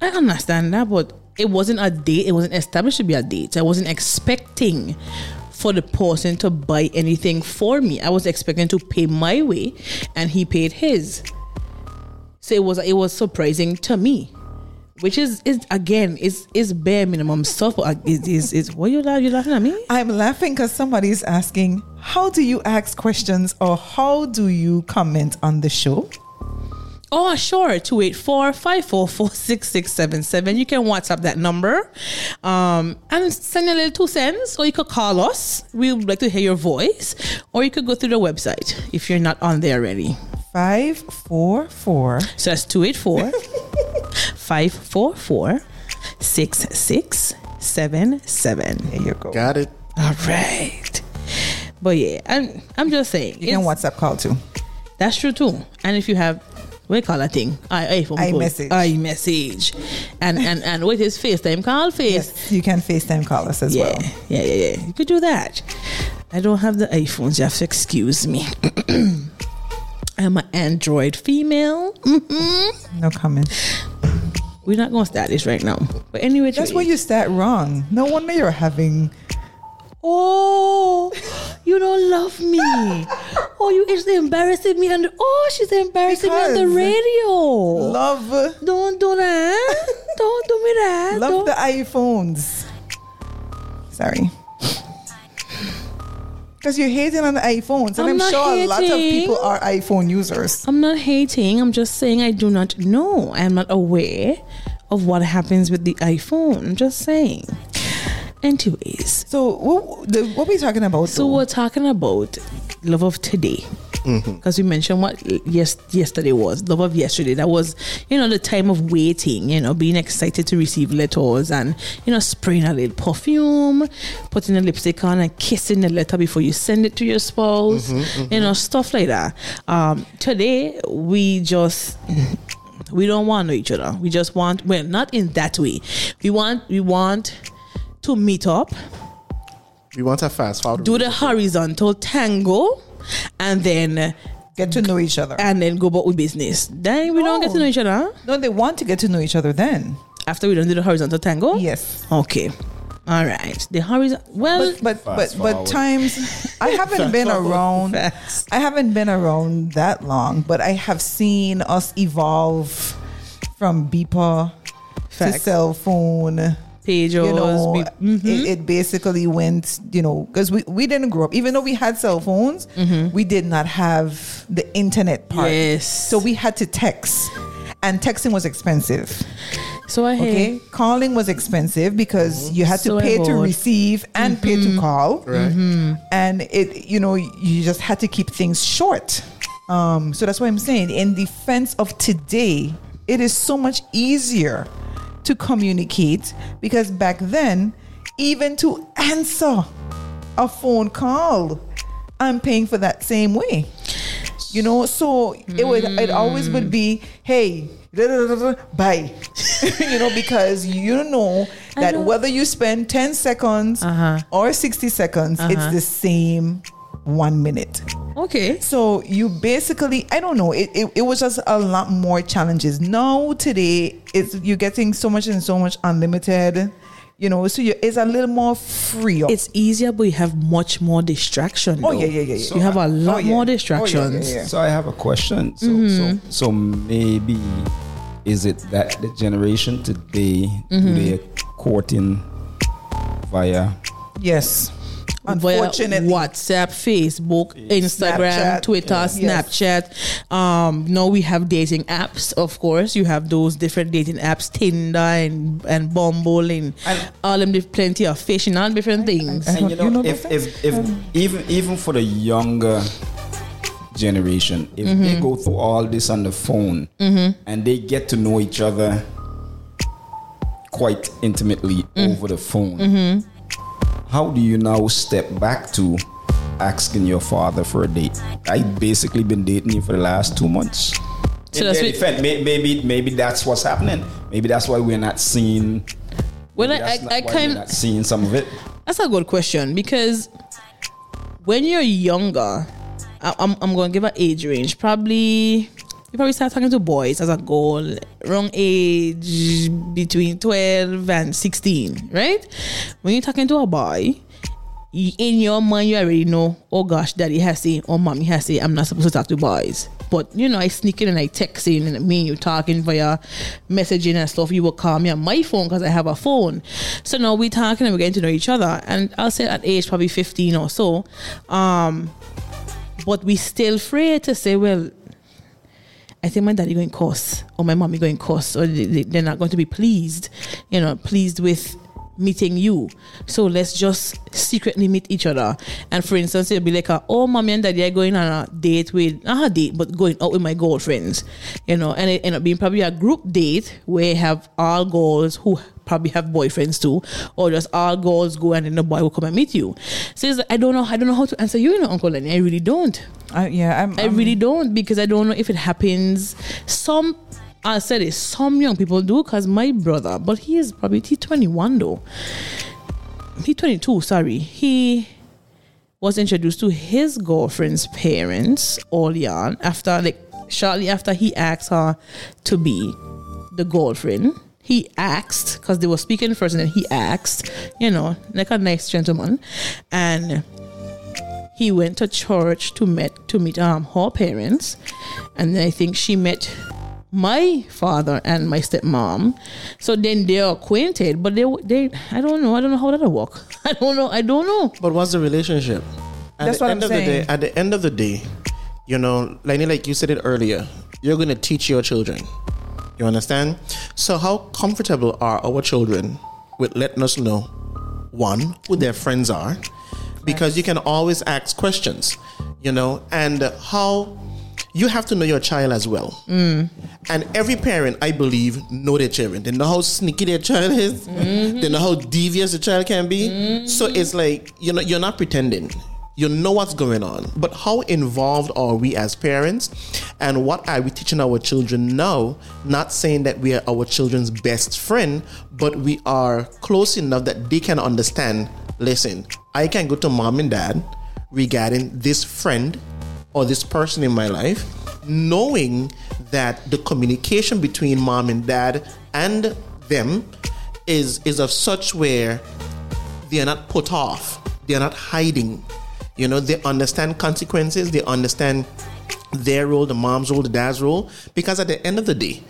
I understand that, but it wasn't a date. It wasn't established to be a date. I wasn't expecting for the person to buy anything for me. I was expecting to pay my way, and he paid his. So it was it was surprising to me, which is is again is is bare minimum stuff. but uh, Is is is what you laugh? You laughing at me? I'm laughing because somebody's asking, "How do you ask questions or how do you comment on the show?" Oh, sure. 284 544 6677. You can WhatsApp that number um, and send a little two cents, or you could call us. We would like to hear your voice, or you could go through the website if you're not on there already. Five four four. So that's 284 544 6677. There you go. Got it. All right. But yeah, I'm, I'm just saying. You can it's- WhatsApp call too. That's true too. And if you have what you call that thing? I iPhone call. iMessage. iMessage. And and and with his FaceTime call face. Yes, you can FaceTime call us as Yeah, well. yeah, yeah, yeah. You could do that. I don't have the iPhones. You have to excuse me. I'm an Android female. Mm-hmm. No comment. We're not gonna start this right now. But anyway, That's where you start wrong. No wonder you're having. Oh, you don't love me. Oh, you is embarrassing me and. Oh, she's embarrassing me on the radio. Love, Don't do that. don't do me that. love Don't- the iPhones. Sorry. Because you're hating on the iPhones, and I'm I'm, sure a lot of people are iPhone users. I'm not hating. I'm just saying I do not know. I am not aware of what happens with the iPhone. I'm just saying. Anyways, So what, the, what we talking about? so though? we're talking about love of today. Mm-hmm. Because we mentioned what yes yesterday was love of yesterday. That was you know the time of waiting, you know, being excited to receive letters and you know spraying a little perfume, putting a lipstick on and kissing the letter before you send it to your spouse, mm-hmm, mm-hmm. you know, stuff like that. Um, today we just we don't want to know each other. We just want well not in that way. We want we want to meet up We want a fast forward. do the horizontal tango and then get to know each other. and then go about with business. Then we don't get to oh. know each other huh? No, they want to get to know each other then. after we don't do the horizontal tango. Yes. Okay. All right. The horizontal. Well, But but but but times I haven't been around. Fast. I haven't been around that long, but I have seen us evolve from beeper to cell phone. Pagers. You know, be- mhm. it, it basically went. You know, because we we didn't grow up. Even though we had cell phones, we did not have the internet part. Yes. So we had to text, and texting was expensive. so I hear. Okay, calling was expensive because you had to So pay to receive and pay to call, Right. and it you know you just had to keep things short. Um, so that's why I'm saying, in defense of today, it is so much easier to communicate because back then, even to answer a phone call, I'm paying for that same way. You know, so it would it always would be, hey, da, da, da, da, bye. you know, because you know that whether you spend 10 seconds Uh-huh. or 60 seconds, it's the same one minute. Okay. So you basically, I don't know, it, it, it was just a lot more challenges. Now today, it's you're getting so much and so much unlimited, you know, so you, it's a little more free. up. It's easier, but you have much more distraction. oh though. yeah, yeah, yeah, yeah. You have a lot Oh, yeah. more Oh, yeah, distractions. yeah, yeah. So I have a question. So Mm-hmm. so so maybe is it that the generation today Mm-hmm. they're courting via Yes. Via Unfortunately, WhatsApp, Facebook, Instagram, Snapchat. Twitter, Yes. Snapchat. Um, now we have dating apps, of course. You have those different dating apps, Tinder and and Bumble and And- all them plenty of fish and all different things. I and you know, you know if, those if if even even for the younger generation if Mm-hmm. they go through all this on the phone and they get to know each other quite intimately Mm. over the phone Mm-hmm. How do you now step back to asking your father for a date? I basically been dating you for the last two months. So that's defense, may- maybe maybe that's what's happening. Maybe that's why we're not seeing Well, I, I, kind not seeing some of it. That's a good question because when you're younger, I, I'm, I'm going to give an age range. Probably, you probably start talking to boys as a goal, wrong age between 12 and 16, right? When you're talking to a boy, in your mind, you already know, oh gosh, daddy has say, or mommy has say, I'm not supposed to talk to boys. But you know, I sneak in and I text in and me and you talking via messaging and stuff. You will call me on my phone because I have a phone. So now we're talking and we're getting to know each other. And I'll say at age probably 15 or so. Um, but we still afraid to say, well, I think my daddy going cuss or my mommy going cuss or they, they- they're not going to be pleased, you know, pleased with meeting you. So let's just secretly meet each other. And for instance, it'll be like, a, oh, mommy and daddy are going on a date with, not a date, but going out with my girlfriends, you know, and it end up being probably a group date where have all girls who probably have boyfriends too, or just all girls go and then the boy will come and meet you. So like, I don't know, I don't know how to answer you, you know, Uncle Lenny. I really don't. I, yeah, I'm, I I'm- really don't because I don't know if it happens. Some, I said it, some young people do because my brother, but he is probably, he's 21 though. He 22, sorry. He was introduced to his girlfriend's parents early on after like shortly after he asked her to be the girlfriend. He asked because they were speaking first, and then he asked, you know, like a nice gentleman, and he went to church to meet to meet um her parents, and I think she met my father and my stepmom. So then they're acquainted, but they they I don't know I don't know how that'll work. I don't know I don't know. But what's the relationship? At That's the what end I'm of the saying. day, at the end of the day, you know, like like you said it earlier, you're going to teach your children. You understand? So how comfortable are our children with letting us know one who their friends are, because you can always ask questions, you know, and how you have to know your child as well. Mm. And every parent, I believe, know their children. They know how sneaky their child is. Mm-hmm. They know how devious the child can be. Mm-hmm. So it's like you know you're not pretending. You know what's going on. But how involved are we as parents? And what are we teaching our children now? Not saying that we are our children's best friend, but we are close enough that they can understand. Listen, I can go to mom and dad regarding this friend or this person in my life, knowing that the communication between mom and dad and them is is of such where they are not put off, they are not hiding. You know, they understand consequences, they understand their role, the mom's role, the dad's role. Because at the end of the day,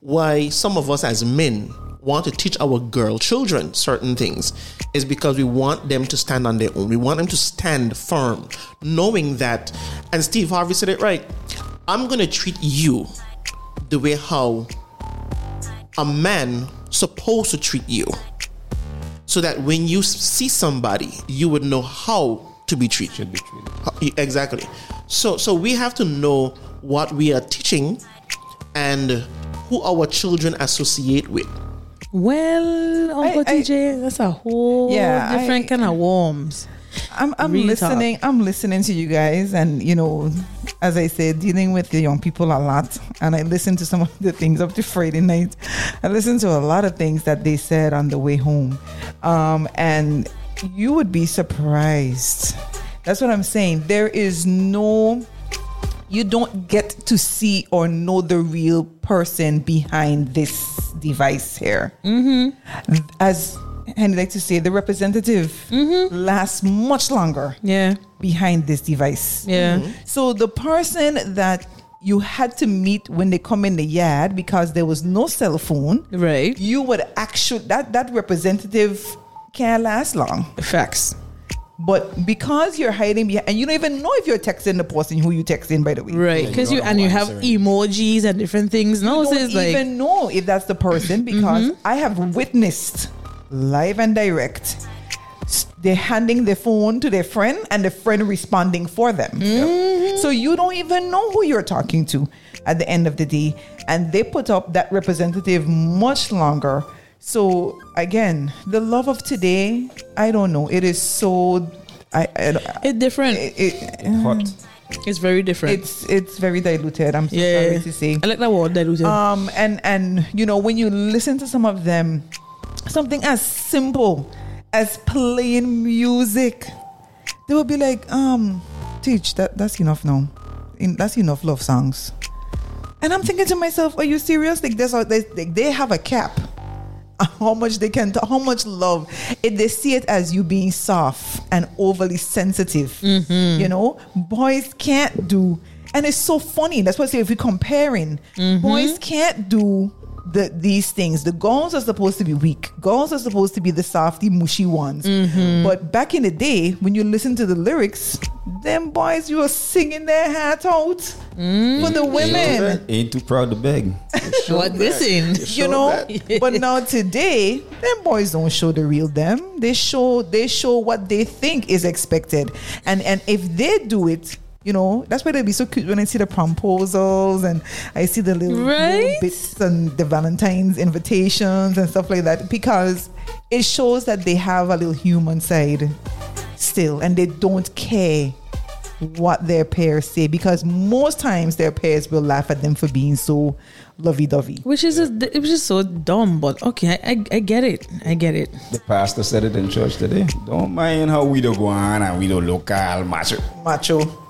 why some of us as men want to teach our girl children certain things is because we want them to stand on their own. We want them to stand firm, knowing that, and Steve Harvey said it right. I'm gonna treat you the way how a man supposed to treat you so that when you see somebody, you would know how to be treated. Should be treated. Exactly. So, so we have to know what we are teaching and who our children associate with. Well, Uncle I- TJ, that's a whole Yeah, different I- kind of worms. I'm, I'm Real talk. listening. I'm listening to you guys, and you know, as I said, dealing with the young people a lot. And I listened to some of the things up to Friday night. I listened to a lot of things that they said on the way home, um, and you would be surprised. That's what I'm saying. There is no. You don't get to see or know the real person behind this device here mm-hmm. as Henry like to say, the representative mm-hmm. lasts much longer Yeah, behind this device. yeah. Mm-hmm. So the person that you had to meet when they come in the yard because there was no cell phone, Right. you would actually that that representative can't last long. Facts. But because you're hiding behind, and you don't even know if you're texting the person who you texting, by the way. Right. Because don't you and you have emojis and different things. No, You don't it's like even know if that's the person because mm-hmm. I have witnessed live and direct they're handing the phone to their friend and the friend responding for them. Mm-hmm. So you don't even know who you're talking to at the end of the day. And they put up that representative much longer. So again, the love of today, I don't know. It is so I, I it's different. it, it, Hot. it's very different. it's it's very diluted. I'm so yeah. sorry to say. I like that word diluted. Um, and and you know when you listen to some of them, something as simple as playing music, they will be like, um, teach that that's enough now. In, that's enough love songs. And I'm thinking to myself, are you serious? Like there's a, they, like, they have a cap. On How much they can, how much love. If they see it as you being soft and overly sensitive, mm-hmm. you know, boys can't do. And it's so funny. That's why I say if we're comparing, mm-hmm. boys can't do the these things. The girls are supposed to be weak. Girls are supposed to be the softy, mushy ones. Mm-hmm. But back in the day, when you listen to the lyrics, them boys you were singing their heart out mm. for the women Ain't too proud to beg. What listen? you know but now today them boys don't show the real them. They show they show what they think is expected. And and if they do it you know that's why they'll be so cute when I see the proposals and I see the little, little bits and the Valentine's invitations and stuff like that. Because it shows that they have a little human side still and they don't care what their peers say. Because most times their peers will laugh at them for being so lovey-dovey. Which is a, it was just so dumb, but okay, I, I, I get it. I get it. The pastor said it in church today. Don't mind how we don't go on and we don't look macho. Macho.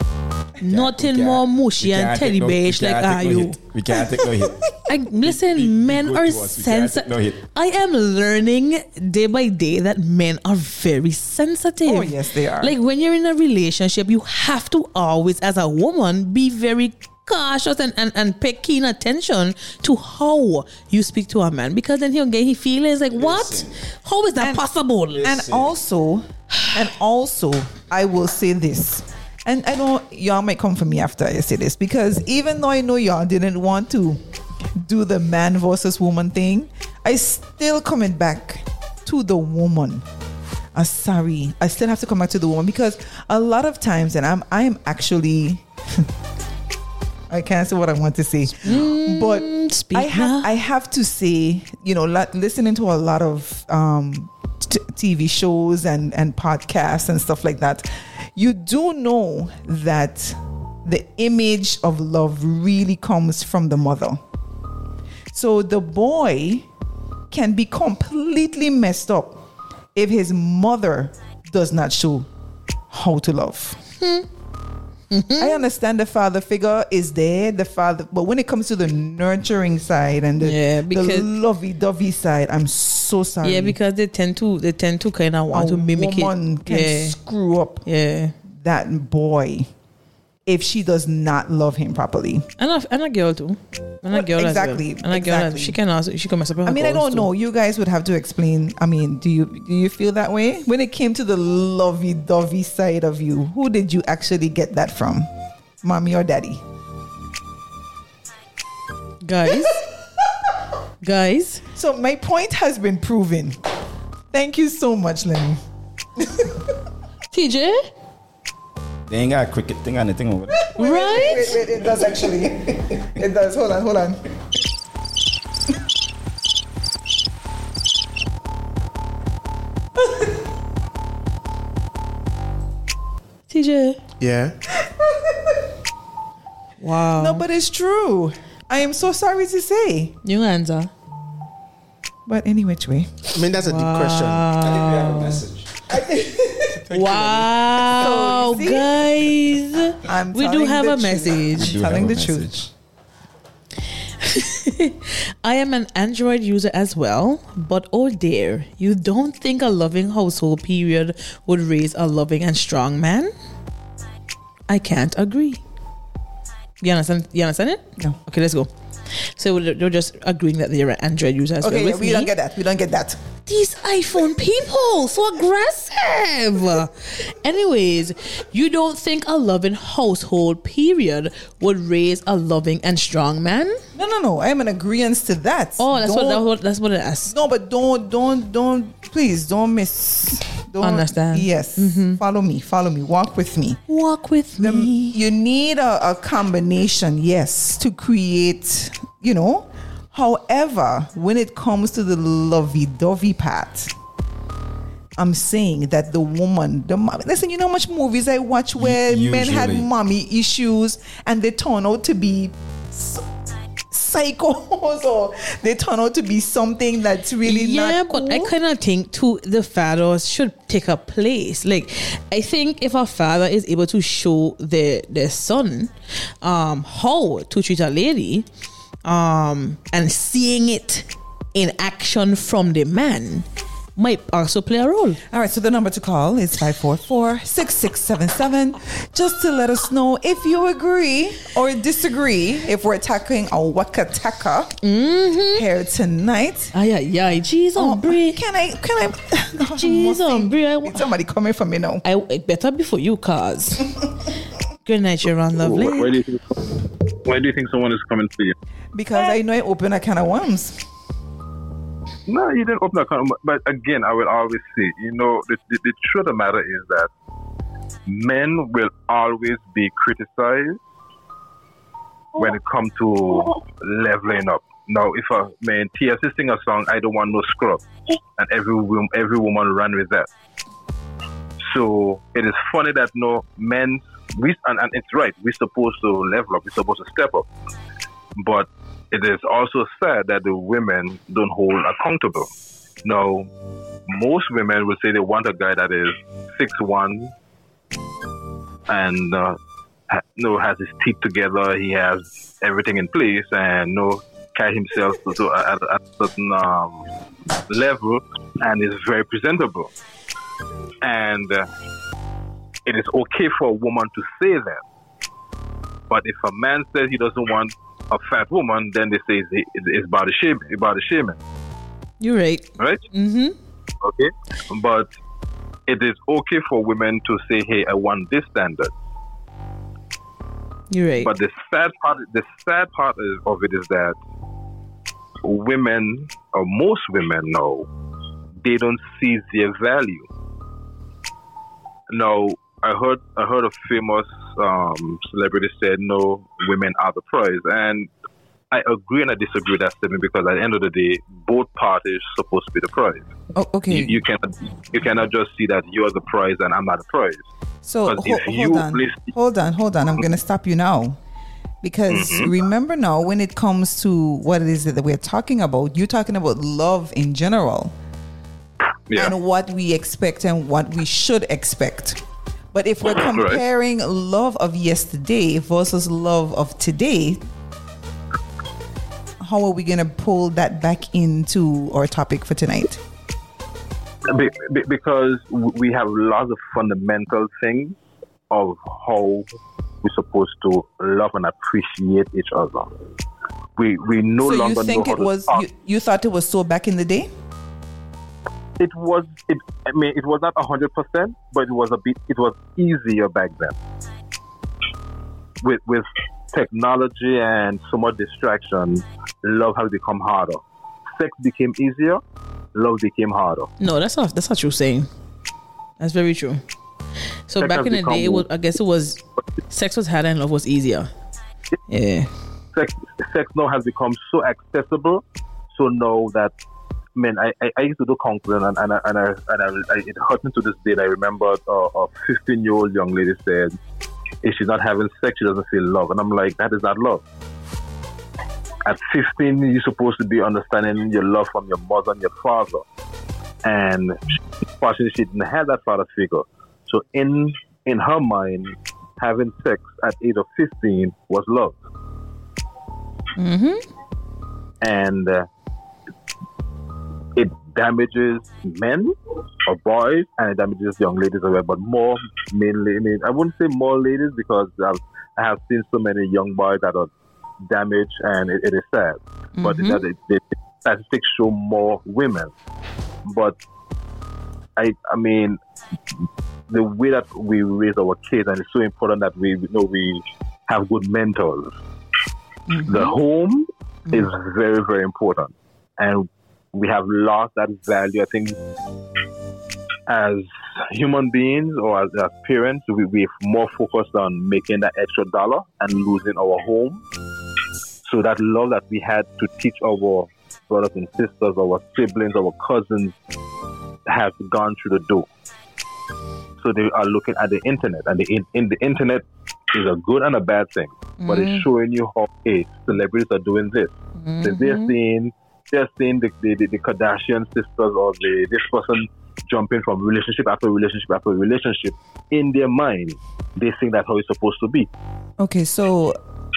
Nothing more mushy and teddy take no- bearish like can't are no you. hit. We can't take no hit. I, listen, be men good are to us. We can't sensitive. no. I am learning day by day that men are very sensitive. Oh, yes, they are. Like when you're in a relationship, you have to always, as a woman, be very cautious and, and, and pay keen attention to how you speak to a man because then he'll get his feelings like, what? How is that possible? And also, and also, I will say this. And I know y'all might come for me after I say this because even though I know y'all didn't want to do the man versus woman thing, I still coming back to the woman. Uh, sorry, I still have to come back to the woman because a lot of times, and I'm I'm actually I can't say what I want to say, but speak I have. I have to say, you know, la- listening to a lot of um, t- TV shows and and podcasts and stuff like that, you do know that the image of love really comes from the mother. So the boy can be completely messed up if his mother does not show how to love. Mm-hmm. I understand the father figure is there, the father, but when it comes to the nurturing side and the, Yeah, the lovey-dovey side, I'm so sorry. yeah, because they tend to they tend to kind of a want to mimic woman it. can Yeah, screw up yeah. that boy if she does not love him properly. And a, and a girl too. And a girl exactly, as well. And a girl, as- she can also she can mess up. I mean, I don't too. know. You guys would have to explain. I mean, do you do you feel that way when it came to the lovey-dovey side of you? Who did you actually get that from, mommy or daddy? guys. guys, So my point has been proven. Thank you so much, Lenny. TJ, They ain't got a cricket thing or anything over there. right? Wait, wait, it does actually. it does. Hold on, hold on. TJ, Yeah. wow. No, but it's true. I am so sorry to say. New answer. But any which way. I mean, that's a deep question. I think we have a message. Wow, So, guys, I'm we do have a truth. message. Do Telling have a the truth. I am an Android user as well, but oh dear, you don't think a loving household period would raise a loving and strong man? I can't agree. You understand? You understand it? No. Okay, let's go. So they're just agreeing that they're an Android user as Okay, well. yeah, we me. don't get that. We don't get that. These iPhone people, so aggressive. Anyways, you don't think a loving household period would raise a loving and strong man? No, no, no. I am in agreement to that. Oh, that's what, Don't- that's what that's what it is. No, but don't, don't, don't. Please, don't miss. Don't, Understand. Yes. Mm-hmm. Follow me. Follow me. Walk with me. Walk with The- me. you need a, a combination, yes, to create, you know. However, when it comes to the lovey-dovey part, I'm saying that the woman, the mom, listen, you know how much movies I watch where men had mommy issues and they turn out to be s- psychos or they turn out to be something that's really yeah, not but I cool. kind of think too the fathers should take a place. Like, I think if a father is able to show their their son um how to treat a lady, um, and seeing it in action from the man might also play a role. All right, so the number to call is 544-6677 just to let us know if you agree or disagree if we're tackling a waka taka mm-hmm. here tonight. Ay, ay, ay, jeez, Oh, on Brie. can I can I Jeez, on Brie. I, Need somebody coming for me now. I, it better be for you, cause. Good night, Sharon Lovely. Why, why do you think? Why do you think someone is coming for you? Because I know I open a can of worms. No, you didn't open a account. But again, I will always say, you know, the, the, the truth of the matter is that men will always be criticized when it comes to leveling up. Now, if a man TLC sing a song, I don't want no scrub, and every every woman run with that. So it is funny that no men we and, and it's right. We're supposed to level up. We're supposed to step up. But it is also sad that the women don't hold accountable. Now, most women will say they want a guy that is six one and uh, ha- no has his teeth together. He has everything in place and no carry himself to, to at a certain um, level and is very presentable. And uh, it is okay for a woman to say that. But if a man says he doesn't want a fat woman, then they say it's, it's about the shame, about the shaming, You're right. right? Mm-hmm. Okay, but it is okay for women to say, "Hey, I want this standard." You're right. But the sad part, the sad part of it is that women, or most women, know they don't see their value. Now, I heard I heard a famous um, celebrity said, "No, women are the prize," and I agree and I disagree with that statement because at the end of the day, both parties supposed to be the prize. Oh, okay. You, you cannot you cannot just see that you're the prize and I'm not the prize. So ho- if hold you on, hold on, hold on. I'm going to stop you now because Mm-hmm. remember now when it comes to what it is that we're talking about, you're talking about love in general Yeah. and what we expect and what we should expect. But if we're Right. comparing love of yesterday versus love of today, how are we going to pull that back into our topic for tonight? Be, be, because we have lots of fundamental things of how we're supposed to love and appreciate each other. We we no so longer you think know it was you, you thought it was so back in the day? it was it I mean it was not hundred percent, but it was a bit it was easier back then. With with technology and so much distraction, love has become harder. Sex became easier, love became harder. No, that's not that's not true saying. That's very true. So Sex back in the day, was, I guess it was sex was harder and love was easier. Yeah. sex sex now has become so accessible. So now that I mean, I, I, I used to do counseling and, and, I, and, I, and I, I, it hurt me to this day. I remember a, a 15 year old young lady said, if she's not having sex, she doesn't feel love. And I'm like, that is not love. At 15, you're supposed to be understanding your love from your mother and your father. And fortunately, she didn't have that father figure. So in in her mind, having sex at age of 15 was love Mhm. and uh, it damages men or boys and it damages young ladies as well, but more mainly. I mean, I wouldn't say more ladies because I've, I have seen so many young boys that are damaged, and it, it is sad. But mm-hmm. that it, the statistics show more women. But I, I mean, the way that we raise our kids, and it's so important that we you know we have good mentors. The mm-hmm. home mm-hmm. is very, very important. And we have lost that value. I think as human beings or as, as parents, we, we're more focused on making that extra dollar and losing our home. So that love that we had to teach our brothers and sisters, our siblings, our cousins has gone through the door. So they are looking at the internet, and the in, in the internet is a good and a bad thing, but it's mm-hmm. showing you how hey, celebrities are doing this. So they're mm-hmm. seeing they're seeing the, the, the, Kardashian sisters or the this person jumping from relationship after relationship after relationship. In their mind, they think that's how it's supposed to be. Okay, so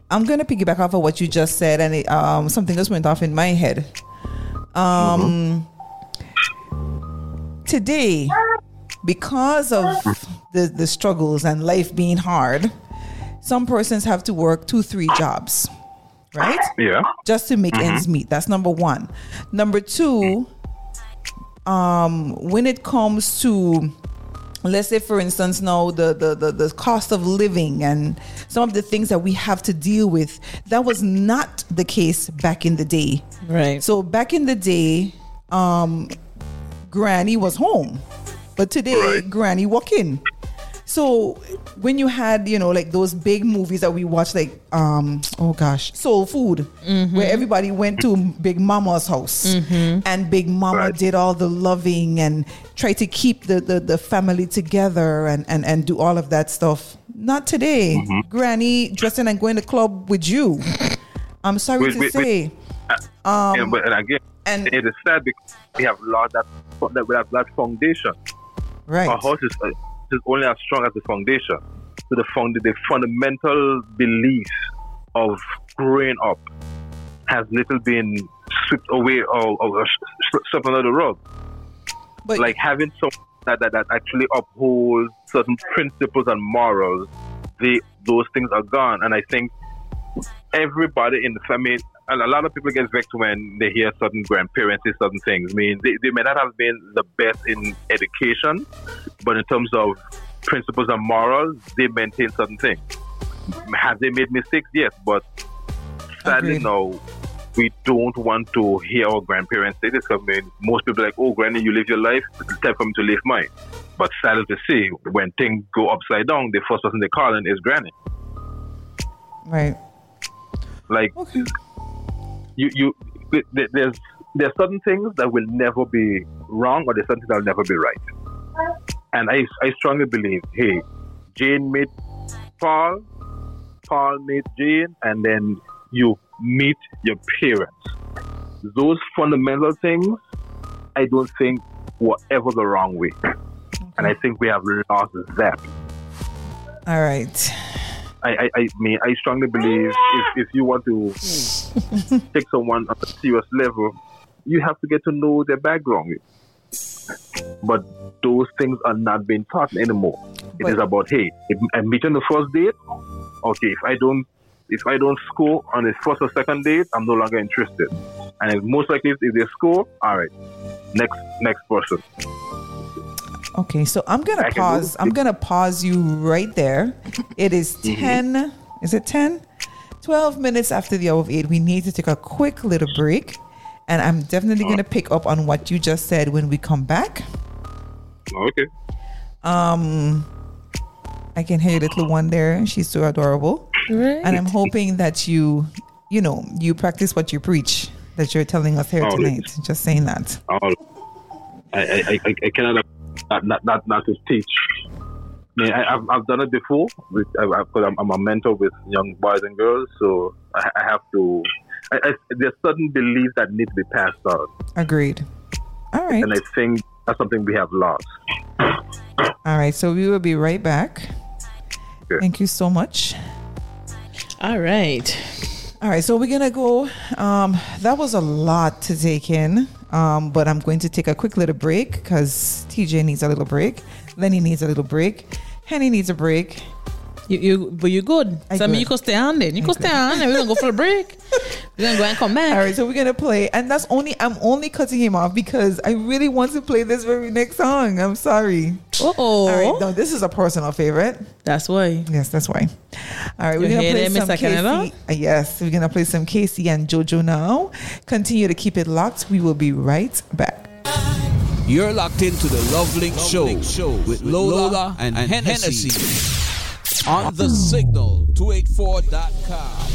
I'm gonna piggyback off of what you just said, and it, um, something just went off in my head. Um, today, because of the the struggles and life being hard, some persons have to work two, three jobs, right? Yeah. just to make ends meet. That's number one. Number two, um, when it comes to let's say for instance now the, the the the cost of living and some of the things that we have to deal with that was not the case back in the day Right. so back in the day um granny was home but today Right. granny walk in So when you had, you know, like those big movies that we watched, like um, oh gosh, Soul Food, mm-hmm. where everybody went to Big Mama's house, mm-hmm. and Big Mama Right. did all the loving and try to keep the, the, the family together and, and, and do all of that stuff. Not today. Mm-hmm. Granny dressing and going to club with you. I'm sorry Wait, to wait, say. wait. yeah, um, but and again, and- it is sad because we have lost that that we have that foundation. Right. Our house is, uh, is only as strong as the foundation. So the fund, the fundamental beliefs of growing up has little been swept away or, or swept under the rug. But like having someone that, that, that actually upholds certain principles and morals, they those things are gone. And I think everybody in the family, a lot of people get vexed when they hear certain grandparents say certain things. I mean, they, they may not have been the best in education, but in terms of principles and morals, they maintain certain things. Have they made mistakes? Yes, but sadly, Agreed. no. We don't want to hear our grandparents say this. I mean, most people are like, "Oh, granny, you live your life. It's time for me to live mine." But sadly to say, when things go upside down, the first person they call in is granny. right. Like Okay. You, you, th- th- there's there's certain things that will never be wrong, or there's something that will never be right. And I, I strongly believe, hey, Jane met Paul, Paul met Jane, and then you meet your parents. Those fundamental things, I don't think were ever the wrong way. And I think we have lost that. All right. I, I, I mean, I strongly believe if, if you want to take someone on a serious level, you have to get to know their background. But those things are not being taught anymore. It is But- about hey, if I meet on the first date. Okay, if I don't, if I don't score on the first or second date, I'm no longer interested. And most likely, if they score, all right, next next person. Okay, so I'm gonna I pause. I'm gonna pause you right there. It is Mm-hmm. 10, is it 10? 12 minutes after the hour of 8. We need to take a quick little break. And I'm definitely gonna pick up on what you just said when we come back. Okay. Um I can hear your little one there. She's so adorable. Right. And I'm hoping that you, you know, you practice what you preach that you're telling us here Oh, tonight. Just saying that. all. I, I, I, I cannot not, not, not, not to teach. I mean, I, I've, I've done it before with, I, I, cause I'm, I'm a mentor with young boys and girls, so I, I have to. I, I, there's certain beliefs that need to be passed on, Agreed. All right. and I think that's something we have lost. All right. So we will be right back. Okay. Thank you so much. All right. All right, so we're gonna go. Um, that was a lot to take in, um, but I'm going to take a quick little break because TJ needs a little break. Lenny needs a little break. Henny needs a break. You, you, but you good. I so I mean, you could stay on then. You could stay on, and we're gonna go for a break. We're gonna go and come back. All right, so we're gonna play, and that's only I'm only cutting him off because I really want to play this very next song. I'm sorry. Uh oh. All right, no, this is a personal favorite. That's why. Yes, that's why. All right, we're You gonna play that, some Mr. K-Ci. Uh, Yes, we're gonna play some K-Ci and JoJo now. Continue to keep it locked. We will be right back. You're locked into the Love Link Show, with Lola, and, Hennessy. On the signal, 284.com.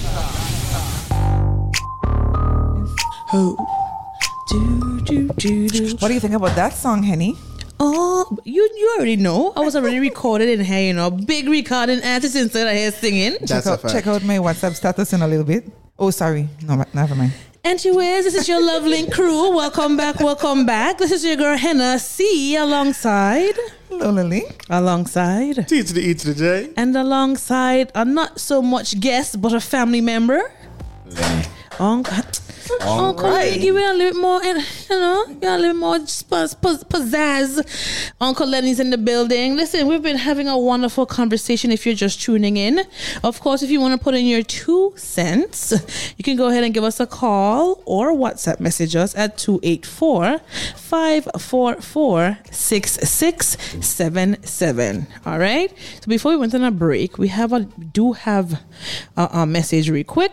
Do, do, do, do. What do you think about that song, Henny? Oh, you you already know. I was already recorded in here, you know, big recording artist instead of here singing. That's check a out, fact. check out my WhatsApp status in a little bit. Oh, sorry. No, never mind. Anyways, this is your lovely crew. Welcome back, welcome back. This is your girl Hennessy alongside, Hello, Lily. alongside, T to the E to the J. and alongside a not so much guest but a family member. Uncle, Uncle, right. give it a little bit more, you know, it a little more eh, pizzazz. Uncle Lenny's in the building. Listen, we've been having a wonderful conversation. If you're just tuning in, of course, if you want to put in your two cents, you can go ahead and give us a call or WhatsApp message us at 284 544 6677. All right. So before we went on a break, we have a do have a, a message real quick.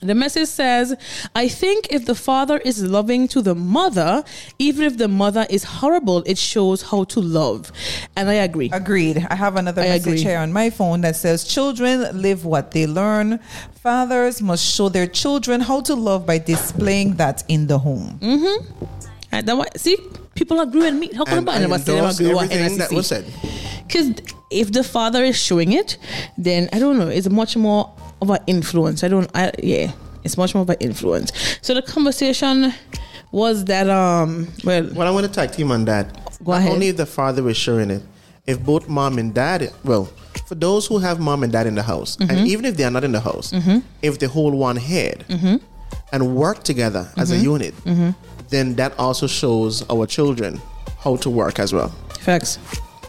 The message says, I think if the father is loving to the mother, even if the mother is horrible, it shows how to love. And I agree. Agreed. I have another I message agree. here on my phone that says children live what they learn. Fathers must show their children how to love by displaying that in the home. Mm-hmm. And that why, see, people agree with me. How come And I I never say they endorse agree with everything that was said. Because if the father is showing it, then I don't know. It's much more of an influence. I don't. I yeah. It's much more of an influence. So the conversation was that um well Well, I want to tag team on that. Go Not ahead. only if the father is showing it, if both mom and dad, well, for those who have mom and dad in the house, Mm-hmm. and even if they are not in the house, if they hold one head Mm-hmm. and work together as a unit, then that also shows our children how to work as well. facts.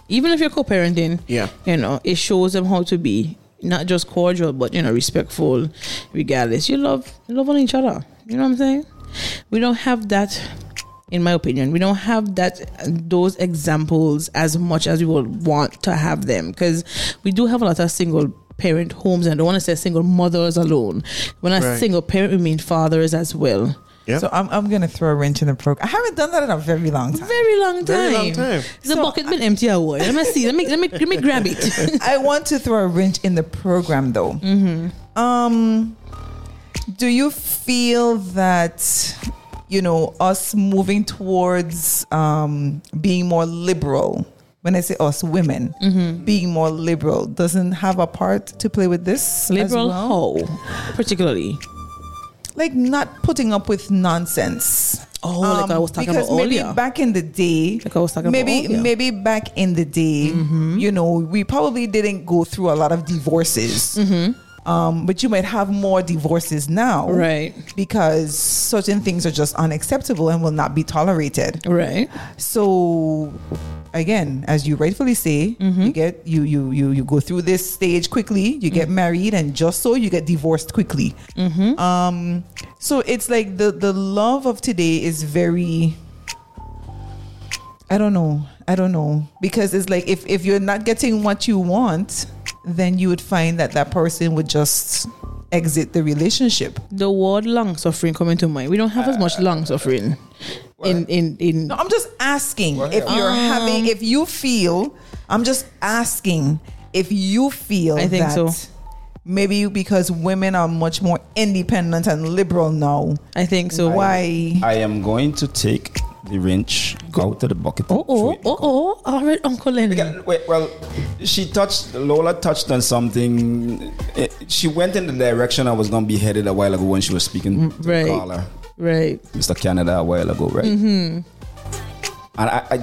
Even if you're co-parenting, Yeah. you know, it shows them how to be not just cordial, but you know, respectful. Regardless, you love you love on each other. You know what I'm saying? We don't have that, in my opinion. We don't have that those examples as much as we would want to have them because we do have a lot of single parent homes, and I don't want to say single mothers alone. When I Right. single parent, we mean fathers as well. Yeah. So I'm, I'm going to throw a wrench in the program. I haven't done that in a very long time. Very long time. Very long time. The bucket's been empty a while. Let me see. Let me let me let me grab it. I want to throw a wrench in the program though. Mm-hmm. Um, do you feel that you know us moving towards um, being more liberal? When I say us women Mm-hmm. being more liberal doesn't have a part to play with this as Liberal well? how, particularly. Like not putting up with nonsense. Oh, like I was talking because about maybe earlier. back in the day, Like I was talking about maybe earlier. maybe back in the day, Mm-hmm. you know, we probably didn't go through a lot of divorces. Um, but you might have more divorces now, Mm-hmm. Right. Because certain things are just unacceptable and will not be tolerated. Right. So again, as you rightfully say, Mm-hmm. you get you you you you go through this stage quickly, you get married, and just so you get divorced quickly. Mm-hmm. Um, so it's like the the love of today is very. I don't know. I don't know because it's like if if you're not getting what you want, then you would find that that person would just exit the relationship. The word long suffering coming to mind. We don't have as much uh, long suffering in in in. No, I'm just asking if you're ah. having, if you feel, I'm just asking if you feel I think that so. maybe because women are much more independent and liberal now. I think so. Why? I am going to take the wrench go out of the bucket. Oh and oh oh oh! All right, Uncle Lenny. Yeah, wait, well, she touched Lola touched on something. Eh, She went in the direction I was gonna be headed a while ago when she was speaking to right. the caller, Right. Mr. Canada, a while ago, right? And I, I,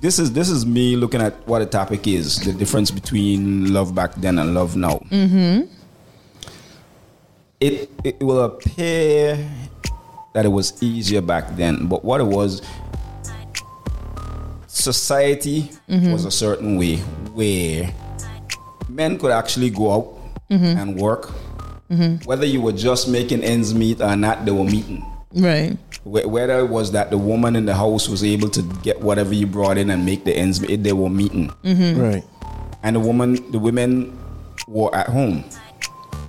this is this is me looking at what the topic is: the difference between love back then and love now. Mm-hmm. It it will appear that it was easier back then, but what it was, society mm-hmm. was a certain way where men could actually go out mm-hmm. and work. Mm-hmm. Whether you were just making ends meet or not, they were meeting. Right. Whether it was that the woman in the house was able to get whatever you brought in and make the ends meet, they were meeting. Right. And the woman, the women were at home.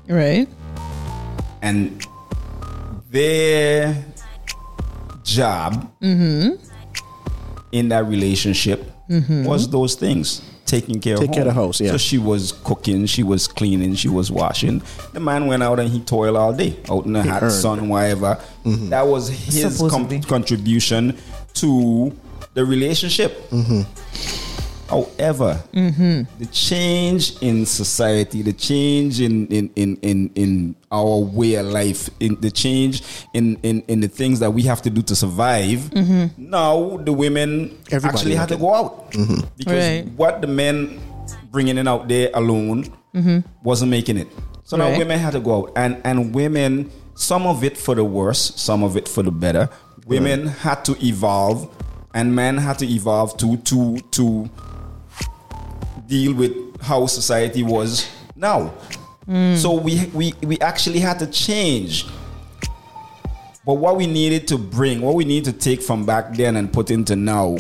Right. and their job mm-hmm. in that relationship mm-hmm. was those things taking care Take of care of the house, yeah. so she was cooking she was cleaning she was washing. The man went out and he toiled all day out in the hot earned. sun whatever. Mm-hmm. That was his com- contribution to the relationship However, mm-hmm. the change in society, the change in in, in, in, in our way of life, in the change in, in, in the things that we have to do to survive, mm-hmm. now the women Everybody actually had to go out mm-hmm. because Right. what the men bringing in out there alone wasn't making it. So now Right. women had to go out, and and women, some of it for the worse, some of it for the better. Women had to evolve, and men had to evolve to to to deal with how society was now. Hmm. So we, we we actually had to change. But what we needed to bring, what we need to take from back then and put into now,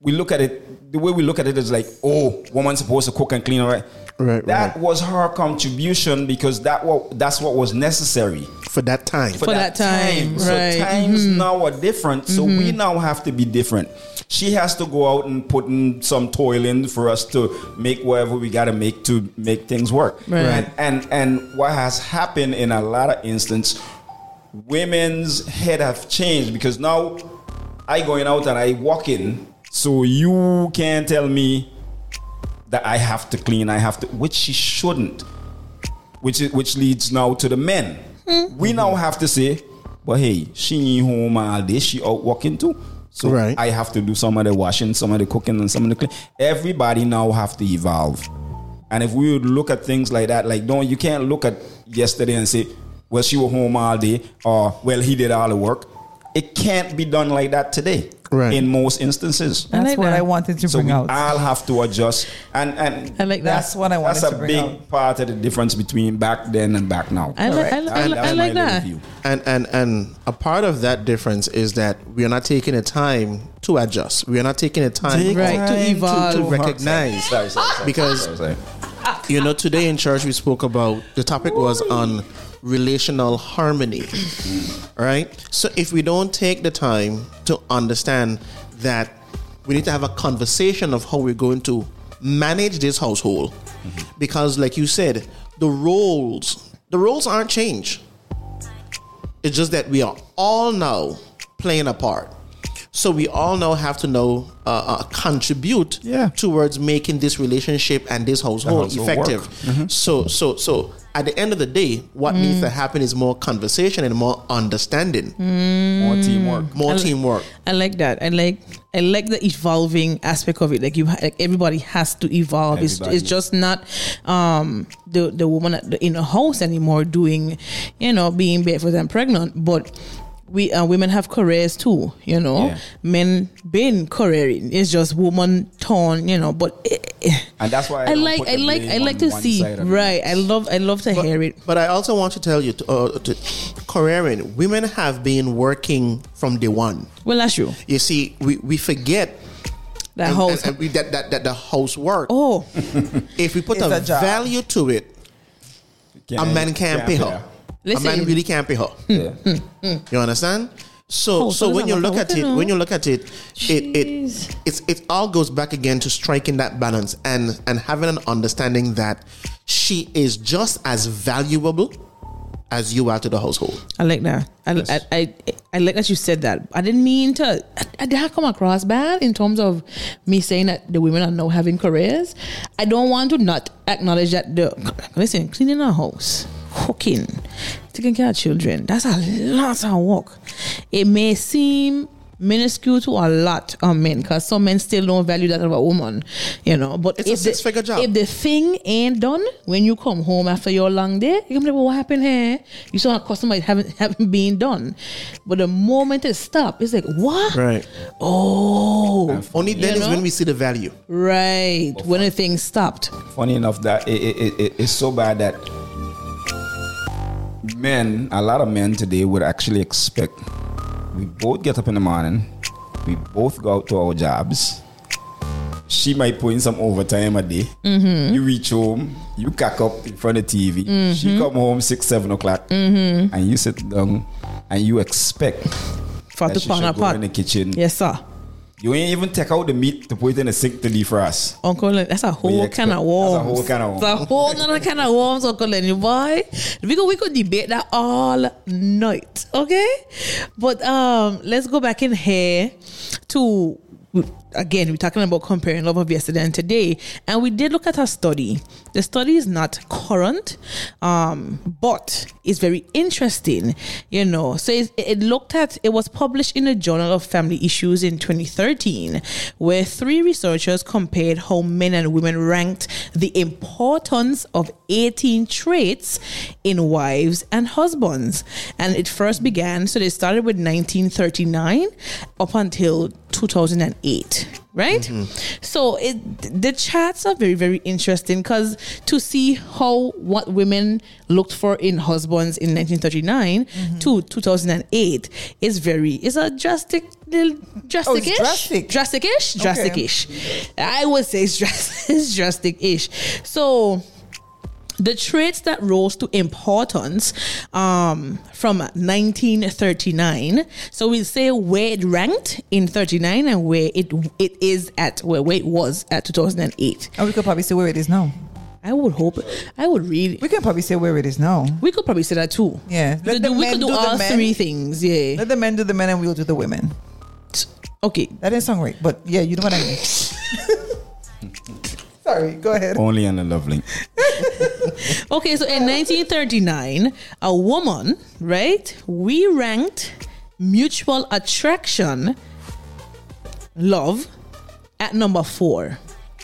we look at it the way we look at it is like, oh, woman's supposed to cook and clean, all right? Right, That right. was her contribution because that what that's what was necessary For that time. For that time, So right. Mm-hmm. times now are different. So we now have to be different. She has to go out and put in some toil in for us to make whatever we got to make to make things work. Right. And, and and what has happened in a lot of instances, women's head have changed because now I going out and I walk in, so you can't tell me that I have to clean, I have to, which she shouldn't which is, which leads now to the men. Hmm. We now have to say, but hey, she ain't home all day. She out working too. So Right. I have to do some of the washing, some of the cooking, and some of the clean. Everybody now have to evolve. And if we would look at things like that, like don't you can't look at yesterday and say, well, she was home all day, or well, he did all the work. It can't be done like that today. Right. In most instances. I That's like what that. I wanted to So bring we out. all have to adjust, and and I like that. That's what I wanted That's a big out. part of the difference between back then and back now. I like, I, Correct. I, And- I like that. And and and a part of that difference is that we are not taking the time to adjust. We are not taking the time Right, to evolve. to recognize. Sorry, sorry, sorry, Because- sorry, sorry. You know, today in church we spoke about the topic was on relational harmony. Right? So if we don't take the time to understand that we need to have a conversation of how we're going to manage this household. Because like you said, the roles the roles aren't changed. It's just that we are all now playing a part. So we all now have to know uh, uh, contribute Yeah. towards making this relationship and this household, household effective. work. So so so at the end of the day, what needs to happen is more conversation and more understanding, More teamwork. more I li- teamwork. I like that. I like I like the evolving aspect of it. Like you, like everybody has to evolve. It's, Everybody. it's just not um, the the woman at the, in the house anymore doing, you know, being barefoot and pregnant. But we uh, women have careers too. You know, Yeah. men been careering. It's just woman torn. You know, but. eh, eh, And that's why I, I like I like I like to see side it. right. I love I love to hear it. But I also want to tell you, to, uh, to careering, women have been working from day one. Well, that's true. You see, we, we forget That and- house. and- and we- that, that, that the housework. oh, If we put It's a, a value to it, a man can't pay her. Listen. A man hmm. really can't pay her. Yeah. Hmm. Hmm. You understand? So, Oh, so so when you look at it, Okay, when you look at it, it it Jeez. it's it all goes back again to striking that balance and and having an understanding that she is just as valuable as you are to the household. I like that. I, I, I, I like that you said that. I didn't mean to. I, I did not come across bad in terms of me saying that the women are now having careers. I don't want to not acknowledge that the listen cleaning a house, cooking, taking care of children. That's a lot of work. It may seem minuscule to a lot of men because some men still don't value that of a woman, you know. But It's a if the- six-figure job. If the thing ain't done when you come home after your long day, you can be like, well, what happened here? You saw a customer it haven't haven't been done. But the moment it stopped, it's like, what? Right. Oh, Only then You is when we see the value. right. When the thing stopped. Funny enough, that it, it, it, it- it's so bad that men, a lot of men today would actually expect we both get up in the morning, we both go out to our jobs. She might put in some overtime a day. Mm-hmm. You reach home, you cack up in front of TV. Mm-hmm. She come home six, seven o'clock, and you sit down and you expect For that she pan a should go pot. in the kitchen. Yes, sir. You ain't even take out the meat to put it in the sink to leave defrost. Uncle Len, that's a whole kind of that's a worms. whole can of worms. That's a whole nother kind of worms, Uncle Lenny boy. We could we could debate that all night, okay? But um, let's go back in here to again. We're talking about comparing love of yesterday and today, and we did look at a study. The study is not current, um, but it's very interesting. You know, so it, it looked at. It was published in the Journal of Family Issues in 2013, where three researchers compared how men and women ranked the importance of 18 traits in wives and husbands. And it first began, so they started with 1939 up until 2008. Right? Mm-hmm. So it the charts are very very interesting because to see how what women looked for in husbands in 1939 mm-hmm. to 2008 is very is a drastic little oh, drastic ish drastic. ish drastic ish. I would say it's drastic it's drastic ish. So the traits that rose to importance um, from 1939. So we'll say where it ranked in 39 and where it it is at where, where it was at 2008. And we could probably say where it is now. I would hope. I would really. We can probably say where it is now. We could probably say that too. Yeah. We Let could the do, we men could do do all men. three things. Yeah. Let the men do the men and we'll do the women. Okay. That didn't sound right, but yeah, you know what I mean. Sorry, go ahead. Only on the love link. Okay, so in 1939, a woman, right? We ranked mutual attraction, love, at number four.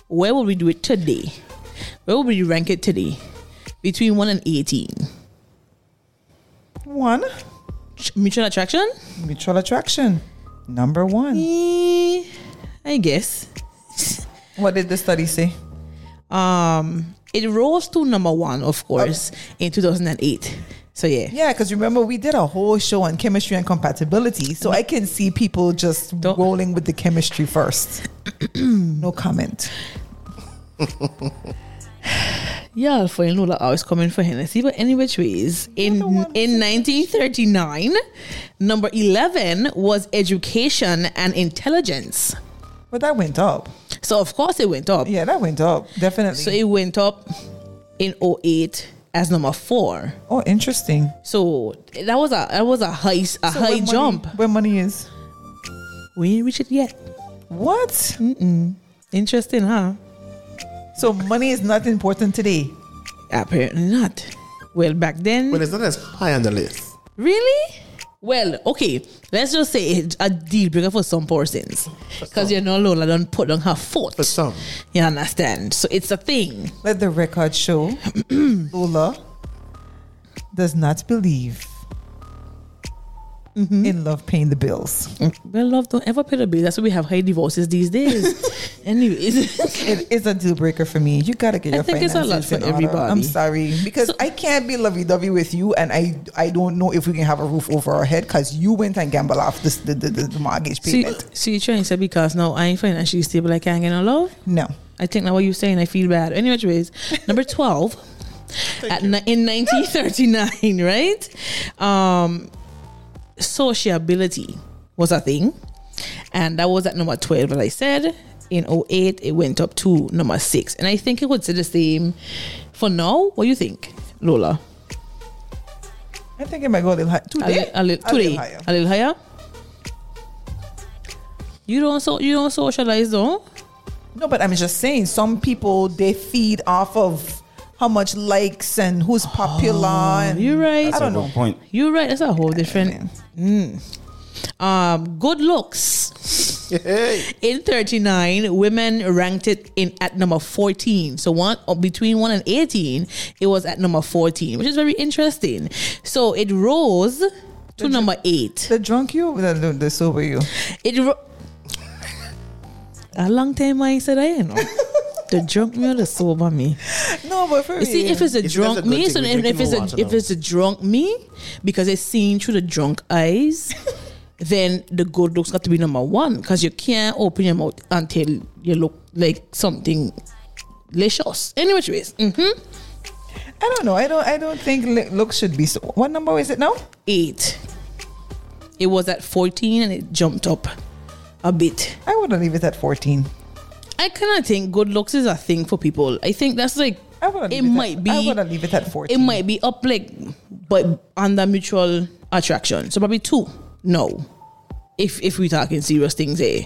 Where will we do it today? Where will we rank it today? Between 1 and 18. One, Mutual attraction? mutual attraction. Number one. Eh, I guess. What did the study say? Um, it rose to number one, of oh. course, in 2008. So yeah. Yeah, because remember we did a whole show on chemistry and compatibility, so I can see people just Don't- rolling with the chemistry first. no comment. Yeah, for you know, I was coming for Hennessy, but any which ways, in in 1939, number 11 was education and intelligence. But that went up. So of course it went up. Yeah, that went up definitely. So it went up in 08 as number four. oh, interesting. So that was a that was a high a So where high money- jump. Where money is? We ain't reached it yet. What? Mm-mm. Interesting, huh? So money is not important today. Apparently not. Well, back then, But it's not as high on the list. Really? Well, okay. Let's just say it's a deal breaker for some persons. Because you know Lola don't put on her foot. For some. You understand? So it's a thing. Let the record show Lola does not believe Mm-hmm. in love paying the bills. Well, love don't ever pay the bill. That's why we have high divorces these days. Anyways. It is a deal breaker for me. You gotta get I your think it's a lot finances for in order. everybody. I'm sorry because So- I can't be lovey dovey with you, and I I don't know if we can have a roof over our head because you went and gambled off this, the, the, the mortgage see, payment. see, you're trying to say because now I ain't financially stable, I can't get no love? No, I think now what you're saying, I feel bad. Anyways, number 12, at, in 1939, right? Um, sociability was a thing. And that was at number 12, as I said. In 08, it went up to number 6. And I think it would say the same for now. What do you think, Lola? I think it might go a little high. A, li- a, li- today, higher. a little higher? You don't so you don't socialize though. No, but I'm just saying, some people they feed off of how much likes and who's popular. and Oh, You're right. I That's a don't good know. point. You're right. That's a whole different. Mm. Um, good looks. Hey. In 39, women ranked it in at number 14. So one between 1 and 18, it was at number 14, which is very interesting. So it rose to number 8. The drunk you, or the, the, the sober you. It ro- a long time I said I you know. the drunk me or the sober me. No, but for You see, if it's a You drunk a me, so if, if it's a if it's a drunk me, because it's seen through the drunk eyes, then the good looks got to be number one. Because you can't open your mouth until you look like something licious. Anyway, ways, hmm I don't know. I don't. I don't think li- looks should be. So, what number is it now? eight. It was at fourteen and it jumped up a bit. I wouldn't leave it at fourteen. I kind of think good looks is a thing for people. I think that's like it might be. I would leave it at fourteen. it might be up like but under mutual attraction so probably two no if if we talking serious things eh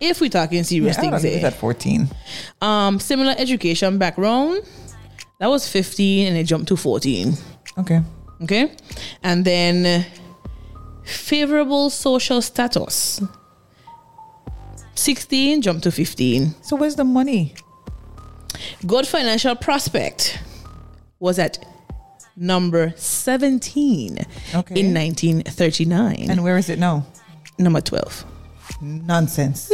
if we talking Yeah, serious would things leave it eh at fourteen. um similar education background that was 15 and it jumped to 14 Okay. okay and then favorable social status 16 jump to 15 So where's the money? good financial prospect was at number 17 Okay. in 1939 And where is it now? number 12 Nonsense.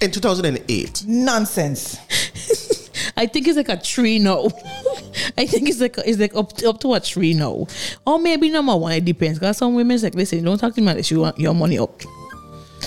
In 2008. Nonsense. I think it's like a tree no. I think it's like it's like up up to a tree no, or maybe number one. It depends. Cause some women's like listen, don't talk to me unless you want your money up.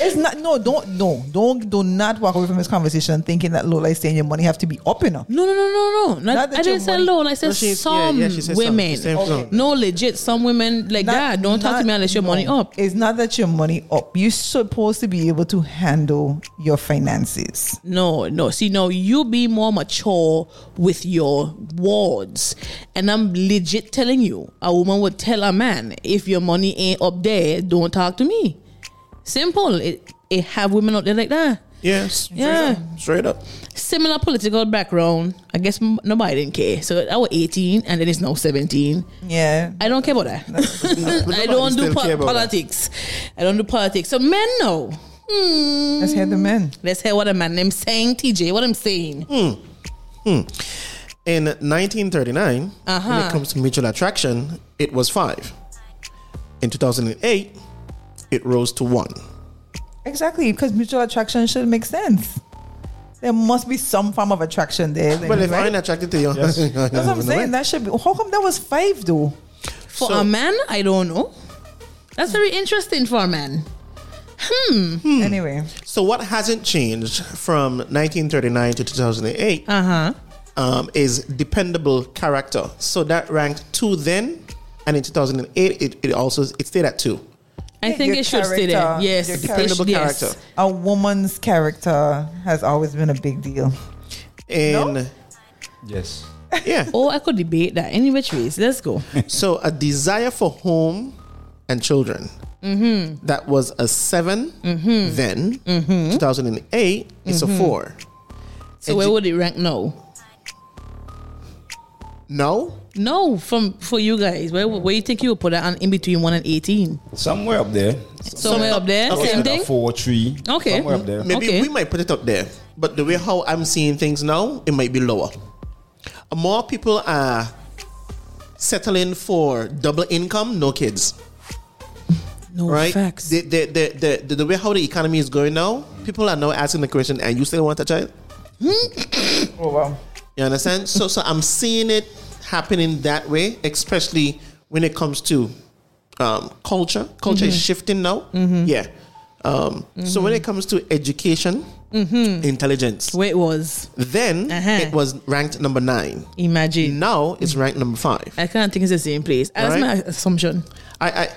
It's not. No, don't. No, don't. Do not walk away from this conversation thinking that Lola is saying your money have to be up enough. No, no, no, no, no. Not, Not I didn't say money- loan. I said No, she- some yeah, she said women. She said some. No, legit. Some women like that. Don't talk to me unless your no. money up. It's not that your money up. You're supposed to be able to handle your finances. No, no. See, no, you be more mature with your words. And I'm legit telling you, a woman would tell a man, if your money ain't up there, don't talk to me. Simple. It, it have women out there like that. Yes. Yeah. Straight up. Similar political background. I guess m- nobody didn't care. So I was 18 and then it's now 17. Yeah. I don't care about that. I don't do po- care about that. politics. I don't do politics. So men know. Hmm. Let's hear the men. Let's hear what a man named saying, TJ. What I'm saying. In 1939, when Uh-huh. it comes to mutual attraction, it was five. In 2008, it rose to one. Exactly, because mutual attraction should make sense. There must be some form of attraction there. then, But if right? I'm attracted to you, That's what I'm saying. That should be. How come that was five though? For So- a man, I don't know. That's very interesting for a man. Hmm. Anyway, So what hasn't changed from 1939 to 2008 Uh huh. um, is dependable character. So that ranked two then, and in 2008 it, it also it stayed at two. I think Your it should stay there. Yes. your Dependable yes. character. a woman's character has always been a big deal. And Yes. yeah, Oh, I could debate that. Any which ways. Let's go. so a desire for home and children. Mm-hmm. That was a 7 mm-hmm. then. Mm-hmm. 2008, it's a mm-hmm. four. So where would it rank now? No, No, from for you guys. Where where you think you would put that on in between one and eighteen? Somewhere up there. Somewhere up there. okay. Same thing. Four, three. Okay. Somewhere up there. maybe Okay. we might put it up there. But the way how I'm seeing things now, it might be lower. More people are settling for double income, no kids. No right? facts. The, the, the, the, the, the way how the economy is going now, people are now asking the question, and you still want a child? Oh wow. You understand? so so I'm seeing it happening that way, especially when it comes to um, culture. Culture is shifting now. Yeah. Um, So when it comes to education, intelligence, Where it was. then Uh-huh. it was ranked number nine. Imagine. Now it's ranked number five. I can't think it's the same place. That's Right. my assumption. I I,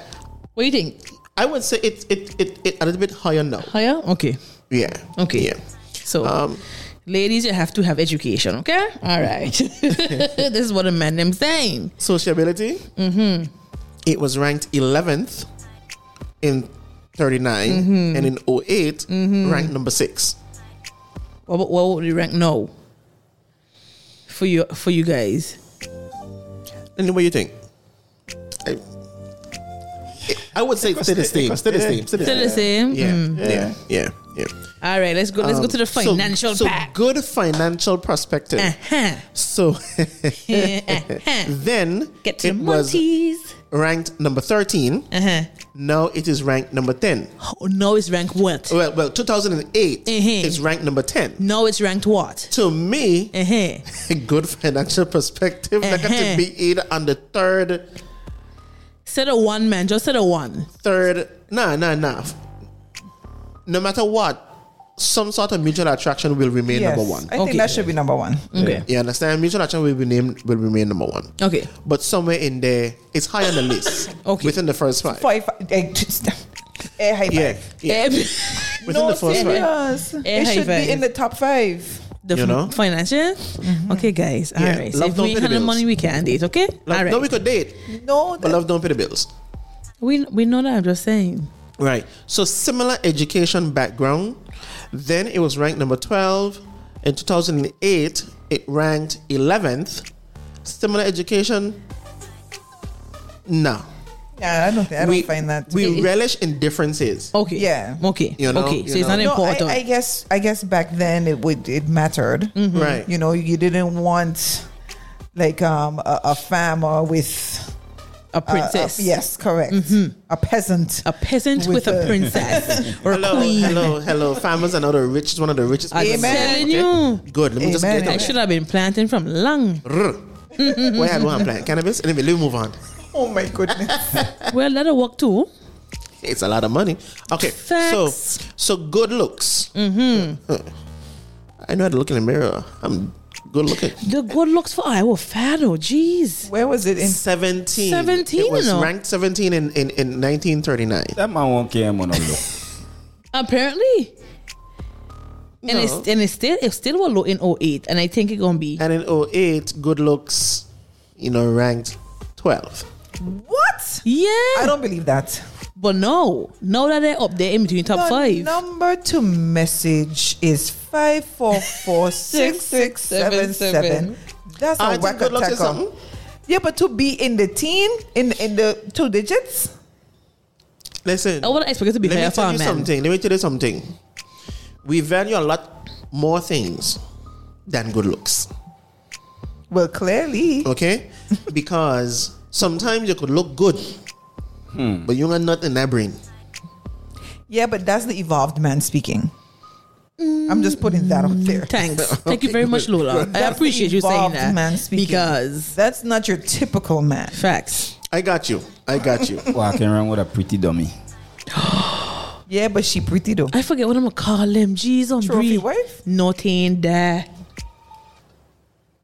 What do you think? I would say it, it it it a little bit higher now. Higher? Okay. Yeah. Okay. Yeah. So, Um, ladies, you have to have education, okay? All right. this is what a man am saying. sociability. Mm-hmm. It was ranked 11th in 39 Mm-hmm. and in 8 ranked number six. What, what would you rank now for you for you guys? And what do you think? I, I would say still the same. Still the same. Still the Still the same. same. Yeah, Mm. yeah, yeah, yeah. All right, let's go. Let's go to the financial so, part. good financial perspective. Uh-huh. So Uh-huh. then Get to it the was ranked number 13. Uh-huh. Now it is ranked number 10. Oh, no, it's ranked what? Well, well 2008 Mhm. is ranked number 10. No, it's ranked what? To me, Uh-huh. good financial perspective. Like Uh-huh. to be in on the third, Set a one, man. Just set a one. third. Nah, nah, nah. No matter what, some sort of mutual attraction will remain Yes, number one. I think that should be number one. Okay. You understand? Mutual attraction will be named will remain number one. Okay. But somewhere in there, it's high on the list. Okay. Within the first five. Five. eh, Air high Yeah. five. yeah. Within no, the first five. serious. Air It high should five. be in the top five. The You know? financial. Mm-hmm. Okay, guys. All Yeah, right. So love if don't we pay ain't the have the money, we can date. Okay. Love, All right. No, we could date, No, but love don't pay the bills. we we know that. I'm just saying. Right. So similar education background. Then it was ranked number 12. In 2008, it ranked 11th. Similar education. No. Yeah, I don't. think- I don't we, find that. We be- relish in differences. Okay. Yeah. Okay. You know, okay. you So it's know. not No, important. I, I guess. I guess back then it would. It mattered. Right. You know, you didn't want like um a, a farmer with A princess. Uh, yes, correct. A peasant. A peasant with, With a a- princess or a Hello, queen. hello, hello. Farmers are not the richest, one of the richest. I'm people. telling you. Good. Let me just Amen, get I should have been planting from long. Where I go and plant cannabis. Anyway, let me move on. Oh my goodness. Well, that'll work too. It's a lot of money. Okay, so Facts. so good looks. Mm-hmm. I know how to look in the mirror. I'm good looking. The good looks for I was fat oh jeez. Where was it in? 17. 17, It was you know. ranked 17 in, in, in 1939. That man won't care man look. Apparently. And it's and it's still it still was low in 08 and I think it's gonna be And in 08, good looks, you know, ranked 12. What? Yeah. I don't believe that. but no. Now that they're up there in between top The five. number to message is five four four six six seven seven. That's ah, a I think whack good looks is attacker. Yeah, but to be in the teen, in in the two digits, Listen. I would expect it to be Let higher me tell you man. something. Let me tell you something. We value a lot more things than good looks. well, clearly, Okay? because sometimes you could look good, hmm. but you got not in that brain. yeah, but that's the evolved man speaking. I'm just putting that out there. Mm, thanks. Thank you very much, Lola. I appreciate you saying that. Man speaking. Because that's not your typical man. facts. I got you. I got you. Walking around with a pretty dummy. Yeah, but she pretty though. I forget what I'm gonna call him. Jeez on Trophy breathe. wife? No ain't that.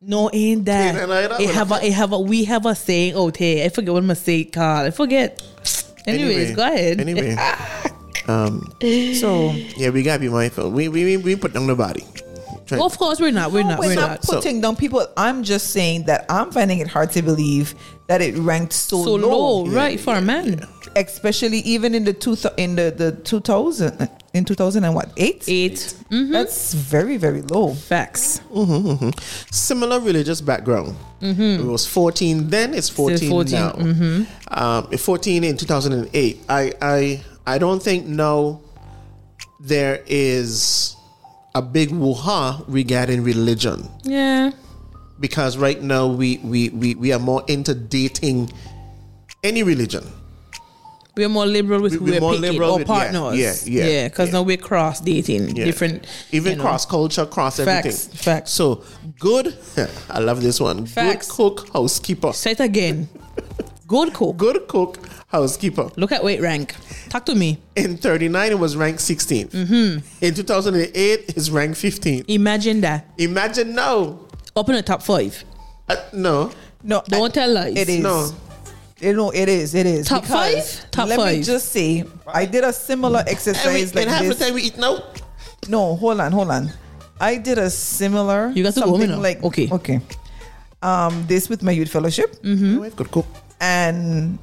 No ain't that. It have a, it have a, we have a saying out here. I forget what I'm gonna say it called. I forget. Anyways, Anyway, go ahead. Anyway. um, So yeah, we gotta be mindful. We we we, we put down the body. Try- Of course, we're not. We're No, not. we're We're not not. So- putting down people. I'm just saying that I'm finding it hard to believe that it ranked so, So low, low, right, for a man. Especially even in the two thou- in the the 2000 in 2000 and what eight? 8 Mm-hmm. That's very very low. Facts. Similar religious background. It was 14 then. It's 14, 14, now. Um, 14 in 2008. I I I don't think now there is a big woo-ha regarding religion. Yeah. because right now we we we, we are more into dating any religion. We're more liberal with who we're we're, more picking liberal or partners. yeah, yeah, yeah. Because yeah. now we're cross dating Yeah. different, even you know. cross culture, cross everything. Facts, facts. So good. I love this one. Facts. Good cook, housekeeper. Say it again. Good cook. Good cook, housekeeper. Look at weight rank. Talk to me. In 39, it was ranked 16th. Mm-hmm. In 2008, it's ranked 15th. Imagine that. Imagine now. Open the top five. Uh, no. No, Don't I- tell lies. It is. No. You know, it is. It is. Top Because five? Top let me just say, I did a similar And, we, exercise like and half the this. time we eat now. No, hold on, hold on. I did a similar. You got to go something now. like Okay. okay. Um, this with my youth fellowship, Mm-hmm. My wife could cook. and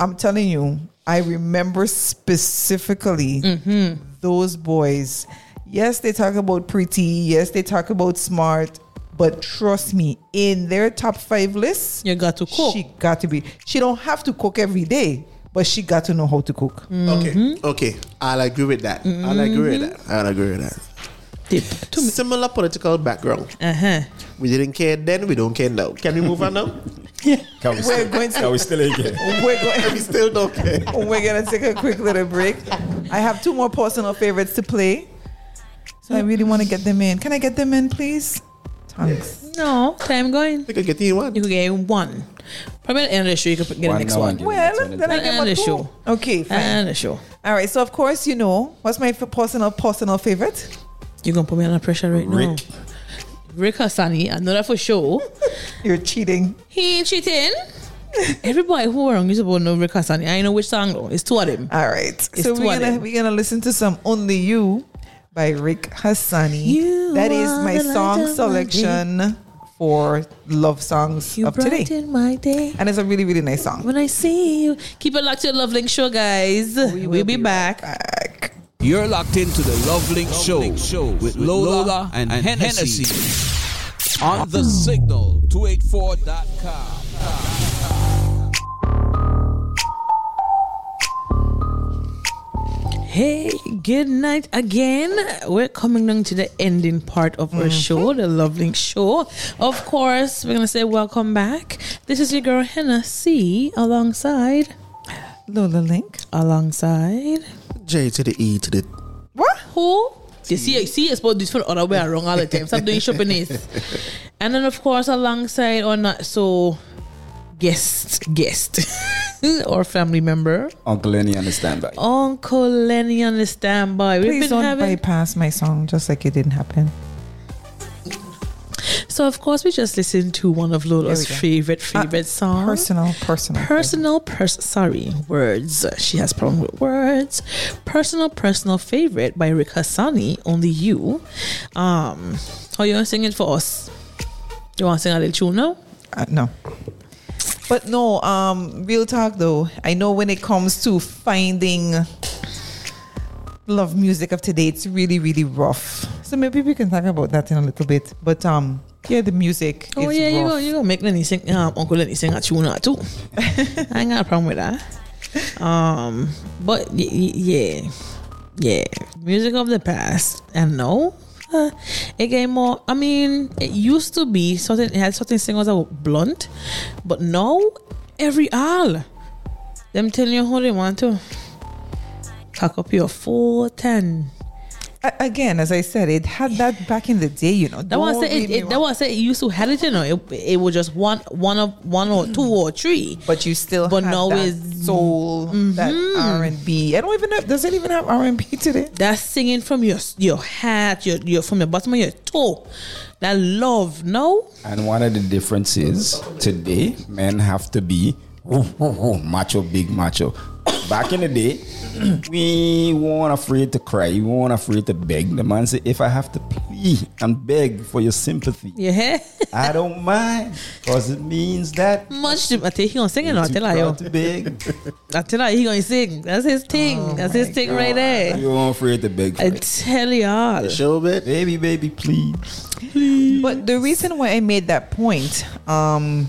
I'm telling you, I remember specifically Mm-hmm. those boys. Yes, they talk about pretty. Yes, they talk about smart. But trust me, in their top five lists, You got to cook. she got to be. She don't have to cook every day, but she got to know how to cook. Mm-hmm. Okay. Okay. I'll agree with that. I'll agree with that. I'll agree with that. Dip. To me. Similar political background. Uh huh. We didn't care then, we don't care now. Can we move on now? Can we We're still, going to- can we still again? We're going. we still don't care. We're gonna take a quick little break. I have two more personal favorites to play, so I really want to get them in. Can I get them in, please? Thanks. No, time going. You could get in one. You could get in one. Probably at the end of the show, you could get the One next now one. and give Well, then I get end my of the two. show. Okay, fine. And the show. All right. So of course you know what's my f- personal personal favorite. You're gonna put me under pressure right now. Rick. Rick Hassani, I know that for sure. You're cheating. He ain't cheating. Everybody who around you supposed to know Rick Hassani. I know which song though. It's two of them. All right. It's so two we're of gonna them. we're gonna listen to some "Only You" by Rick Hassani. You that is my song of my selection for love songs You of today, brighten my day. and it's a really really nice song. When I see you, keep it locked to the Love Link Show, guys. We will be, back. Back. You're locked into the Love Link Show, with Lola, and, Hennessy. on the signal 284.com. Hey, good night again. We're coming down to the ending part of our mm-hmm. show, the Lovelink Show. Of course, we're gonna say welcome back. This is your girl Hennessy alongside Lola Link. alongside J to the E to the. What? who? You see, see, it's supposed to do this for the other way around all the time. Stop doing shopping is. And then of course alongside or not so guest guest or family member. Uncle Lenny on the standby. Uncle Lenny on the standby. We've Please been don't having bypass my song just like it didn't happen. So of course we just listened to one of Lola's There we go. favorite favorite songs. Personal, personal. Personal, pers- sorry, words. She has problem with words. Personal, personal favorite by Rick Hassani. Only you. Um, how you gonna sing it for us? You want to sing a little tune now? Uh, no. But no, um, real talk though. I know when it comes to finding love music of today, it's really, really rough. So maybe we can talk about that in a little bit. But um, yeah, the music. Oh yeah, you rough. go, you go make Lenny sing. Um, Uncle Lenny sing a tune or two. I ain't got a problem with that. Um, but y- y- yeah, yeah, music of the past. And no, uh, it more. I mean, it used to be certain. It had certain singers that were blunt, but now every all them telling you how they want to cock up your and A- Again, as I said, it had that back in the day, you know. That was Don't it, it, that wrong. was it. It used to have it, you know. It, it was just one, one of one or two or three. but you still But had now that it's- soul, that mm-hmm. R and B. I don't even know. Does it even have R and B today? That's singing from your your hat, your your from your bottom of your toe. That love, no. And one of the differences today, men have to be woo, woo, woo, macho, big macho. Back in the day, we weren't afraid to cry. We weren't afraid to beg. The man said, if I have to plea and beg for your sympathy, Yeah, I don't mind. Because it means that much. To, I tell you, he gonna sing it. I too tell you, proud to beg. I tell you, he gonna sing. That's his thing. That's his thing right there. You weren't afraid to beg for I it. tell y'all. Show bit. Baby, baby, please, please. But the reason why I made that point, um,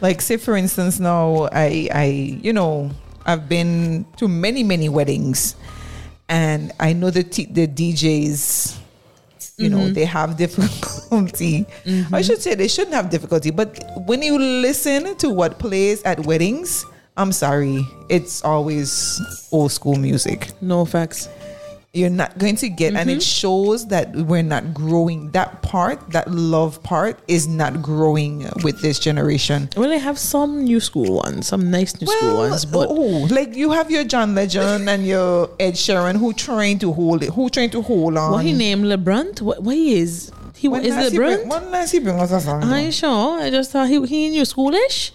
like say for instance, now I, I, you know, I've been to many, many weddings, and I know the t- the DJs, you know, mm-hmm. they have difficulty. I mm-hmm. should say they shouldn't have difficulty, but when you listen to what plays at weddings, I'm sorry, it's always old school music No facts. You're not going to get and it mm-hmm. shows that we're not growing that part that love part is not growing with this generation Well, they have some new school ones, some nice new school ones, but oh like you have your john legend and your ed sheeran who trying to hold it who trying to hold on what he named LeBron? What, what he is? He when is he bring, when last he bring us a song I ain't sure. I just thought he he your schoolish.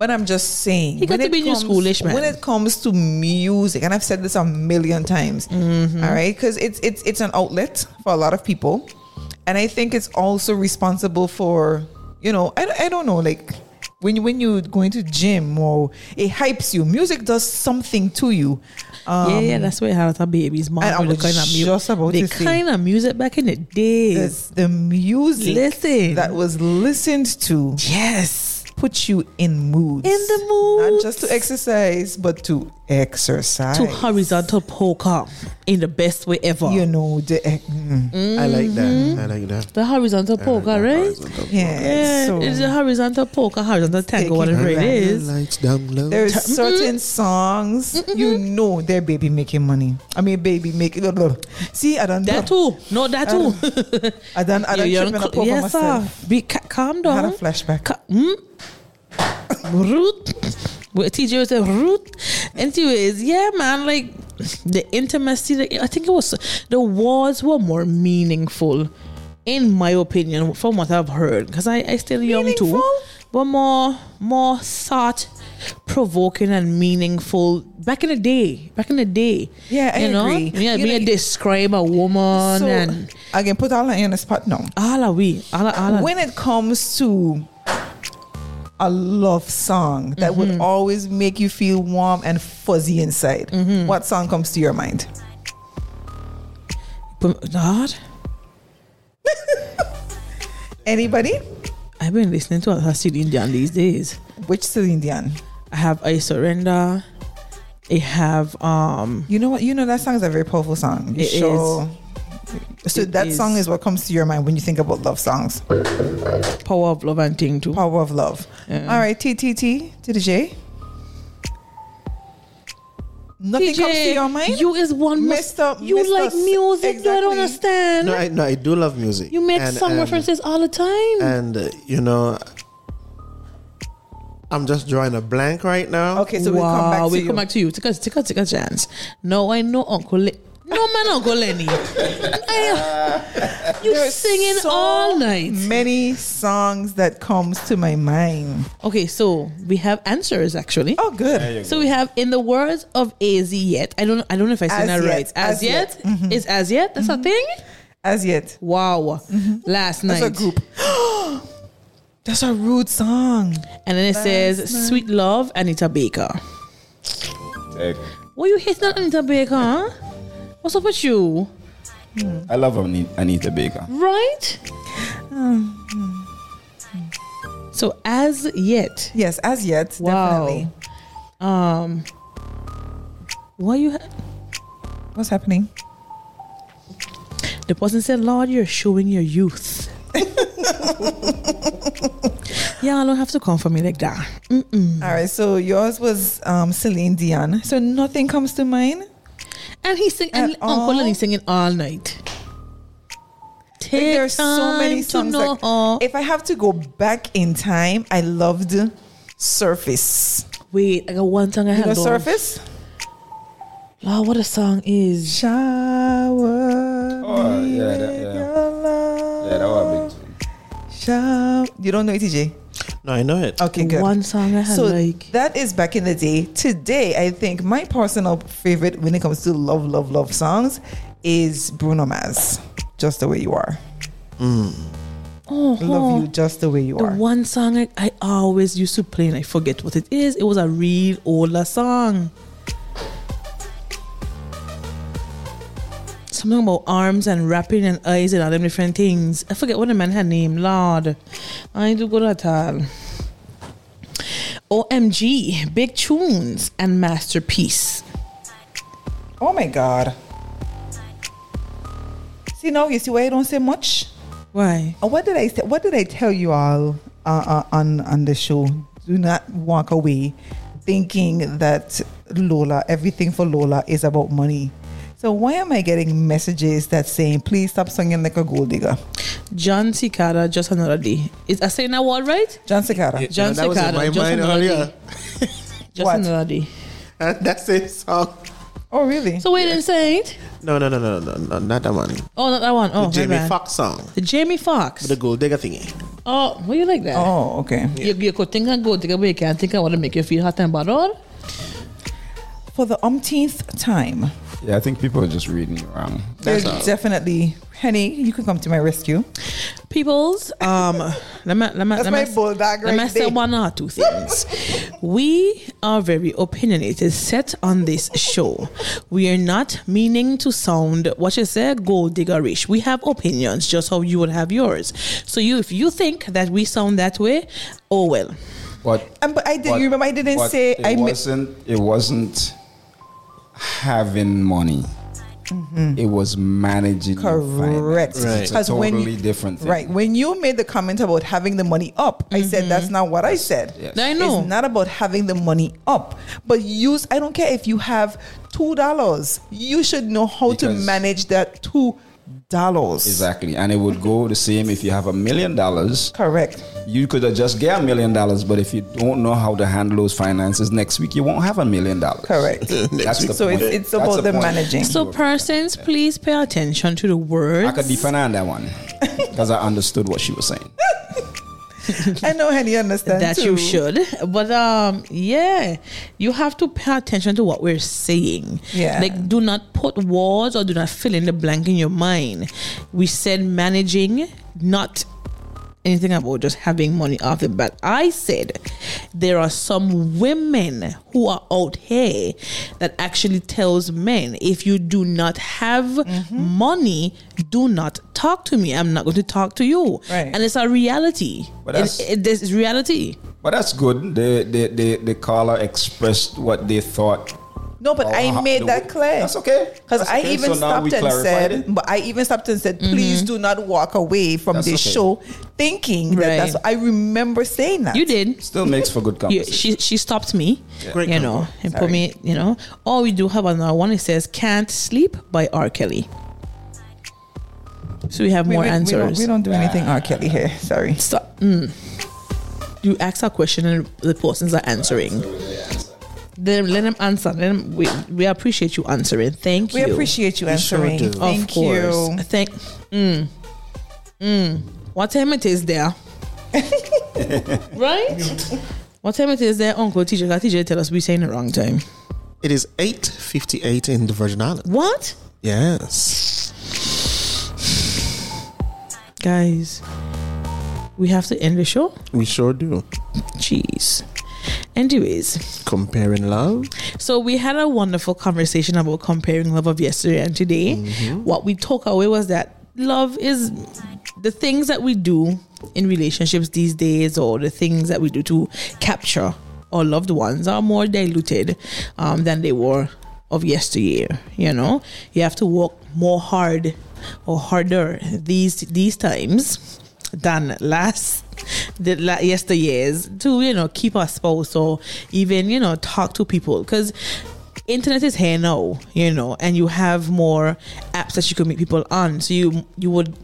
But I'm just saying, He got when to be it new comes- schoolish, man. When it comes to music, and I've said this a million times, Mm-hmm. all right, because it's it's it's an outlet for a lot of people, and I think it's also responsible for you know I, I don't know like when you when you going to gym or it hypes you. Music does something to you. Um, yeah, yeah, that's where how the babies mom I- the kind of music. just about the kind of music back in the the, days. the music Listen. that was listened to Yes. Put you in moods. In the mood. Not just to exercise, but to exercise. To horizontal poker in the best way ever. You know, the, mm, I like that. Mm-hmm. I like that. the horizontal poker, right? yeah. Yeah, so it's a horizontal poker, horizontal tango, whatever it is. advantage. is. Lights down low. there's certain songs you know they're baby making money. I mean, baby making. See, I don't. That too. No, that too. I done. I don't. you're tripping unco- up over yes, sir. myself. Be ca- calm I had a flashback. Ca- mm? TJ was a root. Anyways, yeah, man, like the intimacy, like, I think it was the words were more meaningful, in my opinion, from what I've heard. Because I, I still young too. But more more thought provoking and meaningful back in the day. Back in the day. Yeah, I you know? agree. Yeah, You me know, describe a woman So and I can put all in a spot now. all of we. All all of, when it comes to a love song that would Mm-hmm. always make you feel warm and fuzzy inside, Mm-hmm. what song comes to your mind? God. Anybody? I've been listening to a lot of Celine Dion these days. Which Celine Dion? I have I Surrender. I have um You know what? You know that song is a very powerful song. You It sure- So It that is. song is what comes to your mind when you think about love songs. power of love and thing too. Power of love. Yeah. All right, T T T to the J. Nothing comes to your mind. You is one Mister- You Mister like S- music. You don't exactly. understand. No, I, no, I do love music. you make And- song and- references all the time. and uh, you know, I'm just drawing a blank right now. okay, so we come back to we you. come back to you. Take a, take a, take a chance. No, I know Uncle. Le- no man, Uncle Lenny. I, uh, you There's singing so all night. Many songs that comes to my mind. Okay, so we have answers actually. Oh, good. So we have in the words of Az yet. I don't I don't know if I said As that yet, right. As, Az Yet, yet. Mm-hmm. is Az Yet. That's a mm-hmm. thing. Az Yet, Wow. Mm-hmm. Last night. that's a group. that's a rude song. And then it says night. Sweet Love Anita Baker. What you hating on Anita Baker? Huh? What's up with you? I love Ani- Anita Baker. Right? So Az Yet, Yes, Az Yet, Wow. definitely. um, what you? Ha- What's happening? the person said, "Lord, you're showing your youth." yeah, I don't have to come for me like that. Mm-mm. All right, so yours was um, Celine Dion. So nothing comes to mind. And he's singing, and At Uncle all? Lenny singing all night. Like, Take there's so many songs. to know. Like, if I have to go back in time, I loved Surface. Wait, I got one song I You had. know. Surface? Lord, what a song is. Shower. Oh, yeah, that- yeah. your love. Yeah, that was a big tune. Shower. You don't know it, TJ? No, I know it. Okay, good. one song I had so like. that is back in the day. Today, I think my personal favorite when it comes to love, love, love songs is Bruno Mars. Just the way you are. Oh, Love you uh-huh. just the way you The are. one song I, I always used to play and I forget what it is. It was a real older song. Something about arms and wrapping and eyes and all them different things. I forget what the man had name. Lord. I ain't do good at all. OMG, Big Tunes and Masterpiece. Oh my God. See now, you see why I don't say much. Why? Uh, What did I say? What did I tell you all uh, uh, on on the show? Do not walk away thinking that Lola, everything for Lola is about money. So why am I getting messages that saying, "Please stop singing like a gold digger"? Jon Secada, Just Another Day. Is I saying that word right? Jon Secada. John that was in Cicada, my just mind another earlier. day. Just What? Another Day. That's it song. Oh really? So we didn't say it? No, no, no, no, no, no, not that one. Oh, not that one. Oh, the my Jamie bad. Foxx song. The Jamie Foxx. The gold digger thingy. Oh, well, you like that? oh okay. You, you could think and go take away. Can't think I want to make you feel hot and bothered. For the umpteenth time, Yeah, I think people are just reading you wrong. That's there's all. definitely Henny. You can come to my rescue. Peoples, um, let me, let me, That's let my me, bulldog let me say there. one or two things. we are very opinionated, set on this show. We are not meaning to sound what you say gold diggerish. We have opinions, just how you would have yours. So you, if you think that we sound that way, oh well. But Um, but I did. but- you remember I didn't but say it I. mi- wasn't. It wasn't having money. Mm-hmm. It was managing. your Correct. finances. Right. It's a Because when totally you- different thing. Right. When you made the comment about having the money up, I said that's mm-hmm. not what I said. Yes. I know. It's not about having the money up, but use. I don't care if you have two dollars. You should know how to manage that two dollars. Exactly, and it would go the same if you have a million dollars. Correct. You could just get a million dollars, but if you don't know how to handle those finances next week, you won't have a million dollars. Correct. That's the So it's- point. it's That's about the point. managing. So persons, please pay attention to the words. I could defend on that one because I understood what she was saying. I know Henny understand that too. you should but um yeah you have to pay attention to what we're saying Yeah. like do not put words or do not fill in the blank in your mind we said managing not anything about just having money off bat i said there are some women who are out here that actually tells men if you do not have Mm-hmm. money do not talk to me i'm not going to talk to you Right. and it's a reality But that's- it, it, this is reality But that's good. The the the, the caller expressed what they thought No, but I made the that clear. That's okay. Because I okay. even So stopped and said, it. but I even stopped and said, please do not walk away from That's this okay. show thinking that Right. that's. I remember saying that. You did. Still makes for good You, she she stopped me, Great you know, and put me, you know. Oh, we do have another one. It says "Can't Sleep" by R. Kelly. So we have We- more we, we answers. don't, we don't do anything R. Kelly here. Sorry. Stop. Mm. You ask a question and the persons are answering. Then let them answer. Let them, we, we appreciate you answering. Thank We you. We appreciate you We sure answering. do. Of Thank course. you. Thank. Mm, mm. What time it is there? right? What time it is there, Uncle Teacher? Because teacher tell us we're saying the wrong time. It is 8.58 in the Virgin Islands. What? Yes. Guys, we have to end the show? We sure do. Jeez. Anyways, Comparing love. so we had a wonderful conversation about comparing love of yesterday and today. What we took away was that love is the things that we do in relationships these days, or the things that we do to capture our loved ones, are more diluted um, than they were of yesteryear. You know, you have to work more hard or harder these these times than last the la- yesteryears to you know keep our spouse or even you know talk to people. Because internet is here now you know and you have more apps that you can meet people on. So you you would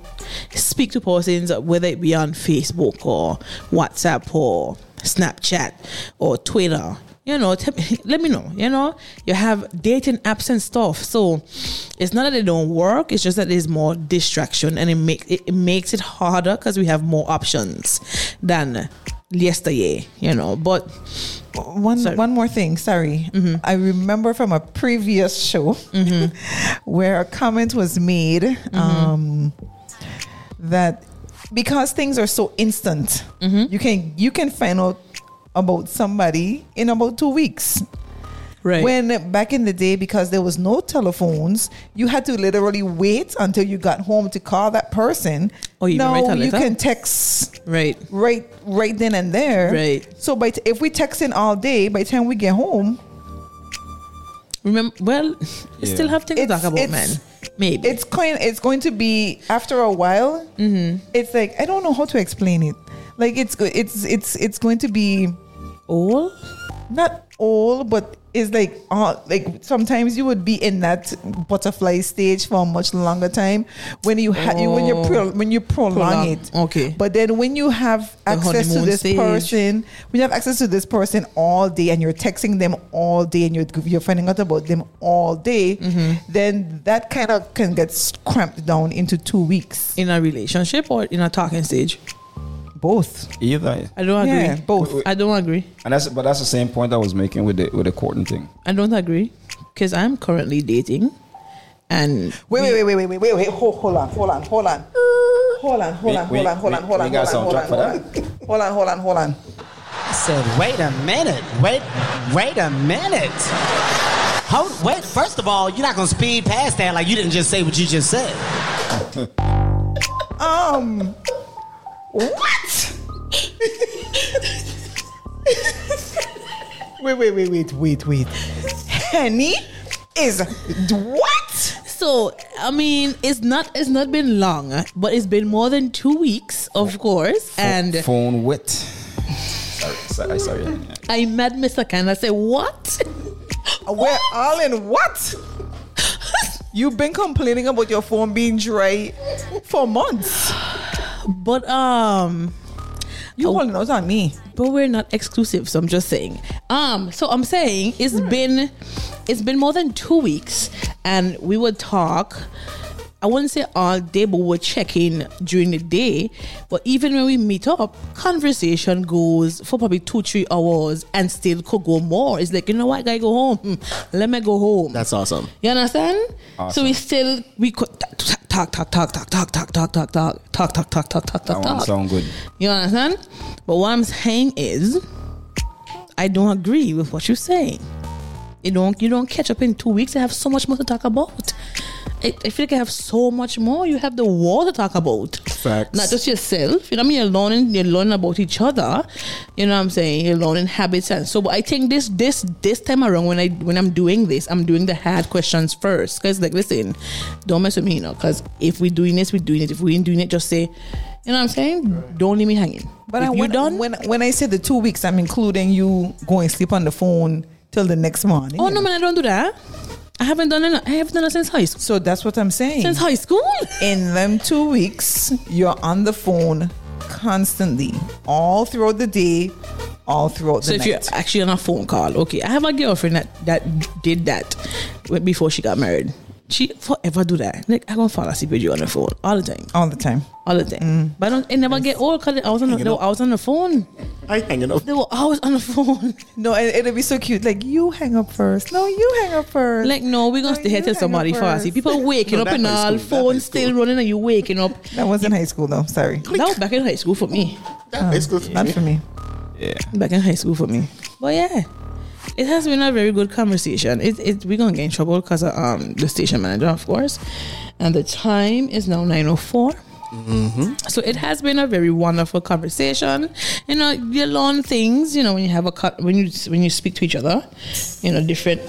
speak to persons whether it be on facebook or whatsapp or snapchat or twitter you know t- let me know you know you have dating apps and stuff so it's not that they don't work it's just that there's more distraction and it makes it, it makes it harder because we have more options than yesterday. you know but One Sorry. one more thing. Sorry, mm-hmm. I remember from a previous show mm-hmm. where a comment was made mm-hmm. um, that because things are so instant, you can you can find out about somebody in about two weeks. right When back in the day, because there was no telephones, you had to literally wait until you got home to call that person. Oh, you can now you can text right right right then and there. Right. So by t- if we texting all day, by the time we get home, remember well you Yeah. still have things to talk about it's- man maybe it's going it's going to be after a while. Mm-hmm. It's like I don't know how to explain it. Like it's go- it's it's it's going to be all not all, but it's like uh, like sometimes you would be in that butterfly stage for a much longer time when you ha- you when you pro- when you prolong, Prolong, it. okay. But then when you have The access to this stage. person, when you have access to this person all day and you're texting them all day and you're you're finding out about them all day, Mm-hmm. then that kind of can get cramped down into two weeks. in a relationship or in a talking stage Both. Either. i don't agree Yeah, both. i don't agree And that's but that's the same point I was making with the with the courting thing. i don't agree because i'm currently dating and Wait, wait, wait, wait, wait, wait, wait, wait. Hold, hold on, hold on, hold on. Hold on, hold on, hold on, hold on, hold we on, got hold on, hold on, for hold on. Hold on, hold on, hold on. I said, wait a minute. Wait, wait a minute. Hold, wait. First of all, you're not gonna speed past that like you didn't just say what you just said. Um, what? wait, wait, wait, wait, wait, wait. Henny is what? so i mean it's not it's not been long but it's been more than two weeks of course and phone wit. Sorry, sorry, sorry. i met mr Khan. i said what We're all in what? You've been complaining about your phone being dry for months. but um You holding out on me. but we're not exclusive so i'm just saying um so i'm saying it's been it's been more than two weeks and we would talk I wouldn't say all day, but we're checking during the day. But even when we meet up, conversation goes for probably two, three hours and still could go more. It's like, you know what, guy, go home. Hmm, Let me go home. That's awesome. You understand? So we still we could talk, talk, talk, talk, talk, talk, talk, talk, talk, talk, talk, talk, talk, talk, That talk, one talk. sound good. You understand? But what I'm saying is, I don't agree with what you're saying. You don't you don't catch up in two weeks. I have so much more to talk about. I, I feel like I have so much more. You have the world to talk about. Facts. Not just yourself. You know what I mean? You're learning, you're learning about each other. You know what I'm saying? You're learning habits and so but I think this this this time around when I when I'm doing this, I'm doing the hard questions first. Cause like listen, don't mess with me, you know, because if we're doing this, we're doing it. If we ain't doing it, just say, you know what I'm saying? Don't leave me hanging. But if I, you when, done, when when I say the two weeks, I'm including you going sleep on the phone till the next morning. Oh no man, I don't do that. I haven't done it. I haven't done it since high school. So that's what I'm saying. Since high school. In them two weeks, you're on the phone constantly, all throughout the day, all throughout the day. So if you're actually on a phone call, okay. I have a girlfriend that that did that before she got married. She forever do that. Like I gonna fall asleep with you on the phone all the time, all the time. all the time. Mm. But I don't, it never get old because I was on the, they were always on the phone. I hanging up. They were always on the phone. No, and it'd be so cute. Like you hang up first. No, you hang up first. Like no, we gonna No, stay here till somebody up fall first. asleep. People waking No, up that and all, school, that high phone still running, and you waking up. that was in high school though. Sorry, That was back in high school for me. It's good. not for me. Yeah. back in high school for me. But yeah, it has been a very good conversation. It, it we're gonna get in trouble because of um the station manager, of course, and the time is now nine oh four. So it has been a very wonderful conversation. You know, you learn things. You know, when you have a cut, when you when you speak to each other, you know, different.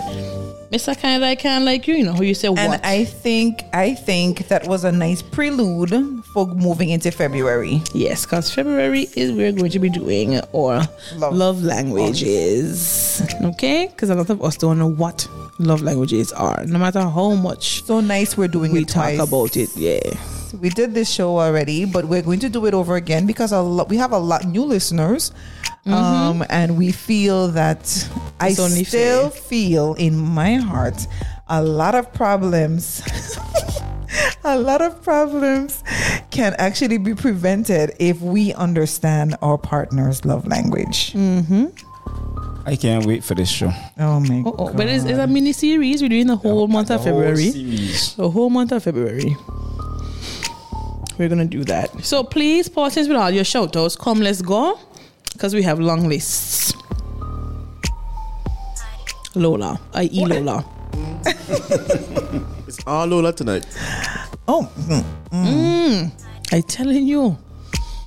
Mr. Kind I can like you. You know, who you say And what. I think I think that was a nice prelude for moving into February. Yes, because February is we're going to be doing our love, Love. languages. Okay? Because a lot of us don't know what love languages are, no matter how much So nice we're doing we talk twice. about it. Yeah. We did this show already, but we're going to do it over again because a lot, we have a lot new listeners, um, and we feel that I It's only still fair. feel in my heart a lot of problems. a lot of problems can actually be prevented if we understand our partner's love language. I can't wait for this show. Oh my Oh, oh, god! but it's, it's a mini series. We're doing the whole month of The whole February. series. The whole month of February. We're gonna do that. So please pause with all your shout outs. Come, let's go. Because we have long lists. Lola, i.e. Lola. It's all Lola tonight. oh, mm. I telling you.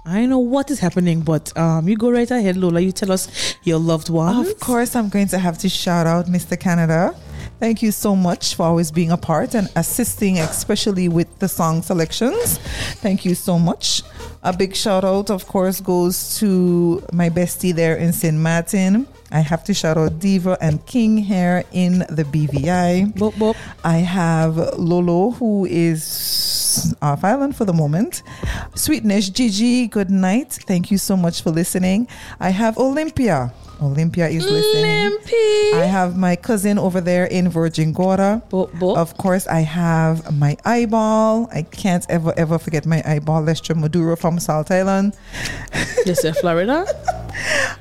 I know what is happening, but um, you go right ahead, Lola. You tell us your loved ones. Of course, I'm going to have to shout out Mr. Canada. Thank you so much for always being a part and assisting, especially with the song selections. Thank you so much. A big shout out, of course, goes to my bestie there in St. Martin. I have to shout out Diva and King here in the BVI. Bop, bop. I have Lolo, who is off island for the moment. Sweetness, Gigi, good night. Thank you so much for listening. I have Olympia. Olympia is listening. Limpy. I have my cousin over there in Virgin Gorda. Bop, bop. Of course, I have my eyeball. I can't ever, ever forget my eyeball, Lester Maduro from Salt Island. Yes, Florida.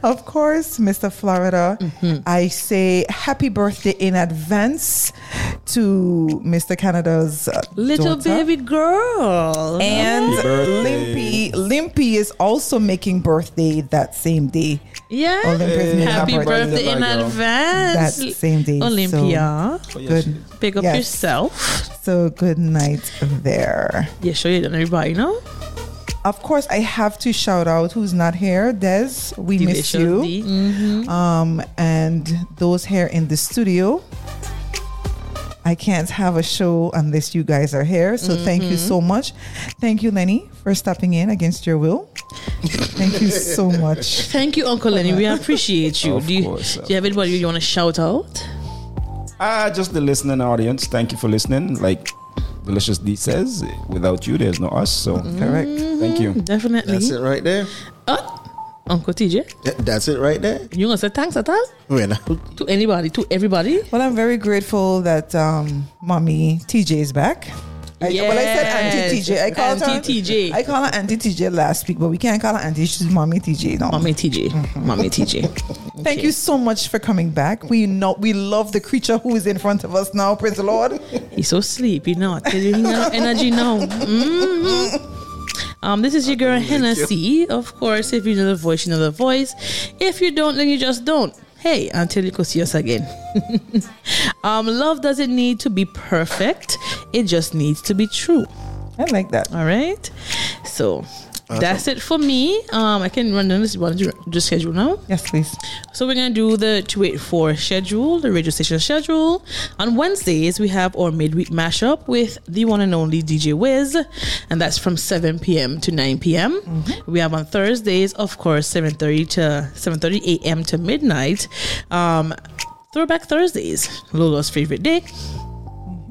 Of course, Mr. Florida. Mm-hmm. I say happy birthday in advance to Mr. Canada's uh, Little daughter. baby girl. And Limpy, Limpy is also making birthday that same day. Yeah. Olympia is Happy her birthday in girl. advance. That same day. Olympia. Oh, yes, Good. she. Pick up Yes. yourself. So good night there. Yeah, sure you done everybody, know? Of course, I have to shout out who's not here. Des, we miss you. Mm-hmm. Um, and those here in the studio. I can't have a show unless you guys are here. So thank you so much. Thank you, Lenny, for stopping in against your will. Thank you so much. Thank you, Uncle Lenny. We appreciate you. Of do, you course, do you have anybody you want to shout out? Ah, just the listening audience. Thank you for listening. Like Delicious D says, without you, there's no us. So Correct. thank you. Definitely. That's it right there. Uh, Uncle TJ, That's it right there. you gonna say thanks at all? When To anybody, to everybody? Well, I'm very grateful that um, mommy TJ is back. I, Well, I said Auntie TJ. I called Auntie her TJ. I call her Auntie TJ last week, but we can't call her Auntie. She's Mommy TJ. No. Mommy TJ. Mommy TJ. Thank you so much for coming back. We know we love the creature who is in front of us now. Praise the Lord. He's so sleepy now. Tell you he got energy now. Mhm. Um, this is your girl Hennessy. Of course, if you know the voice, you know the voice. If you don't, then you just don't. Hey, until you can see us again. um, love doesn't need to be perfect. It just needs to be true. I like that. All right. So that's it for me. Um, I can run down this one just schedule now. Yes, please. So we're gonna do the 284 schedule, the radio station schedule. On Wednesdays, we have our midweek mashup with the one and only DJ Wiz, and that's from 7 p.m. to 9 p.m. We have on Thursdays, of course, 7:30 to 7:30 a.m. to midnight. Um, Throwback Thursdays, Lola's favorite day.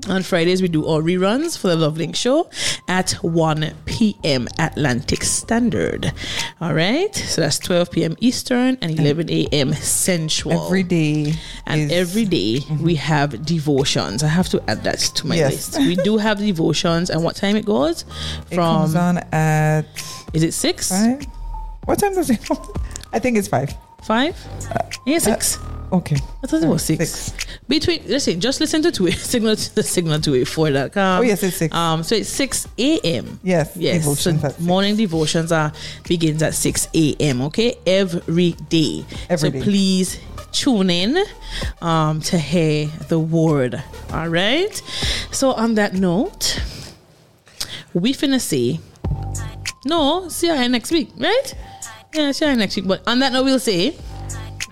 On Fridays, we do all reruns for the Love Link show at 1 p.m. Atlantic Standard. All right, so that's 12 p.m. Eastern and 11 a.m. Central. Every day. And is- every day mm-hmm. we have devotions. I have to add that to my Yes. list. We do have devotions, and what time it goes? it comes From on at is it six? five. What time does it? I think it's five. Five? Uh, yeah, six. Uh, Okay. I thought it was six. Six. Between listen, just listen to two signal to the signal to it four.com. Oh, yes, it's six. Um, so it's six a.m. Yes, yes. So devotions six. morning devotions are begins at six a.m. Okay, every day. Every so day. please tune in um to hear the word. All right. So on that note, we finna see. no. See you next week, right? Yeah, see you next week. But on that note, we'll say.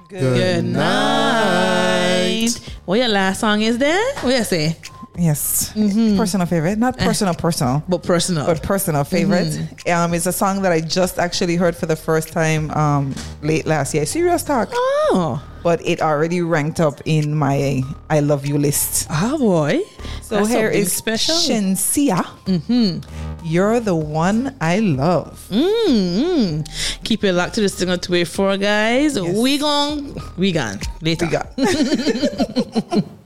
Good night. What your last song is there? What you say? Yes. Mm-hmm. Personal favorite. Not Eh. personal, personal. But personal. But personal favorite. Mm-hmm. Um, it's a song that I just actually heard for the first time um, late last year. Serious talk. oh, But it already ranked up in my I love you list. oh boy. So That's here is special. Shenseea. Mm-hmm. You're the one I love. Mm. Keep it locked to the signal to wait for guys. Yes. We gone. We gone. Later. We got.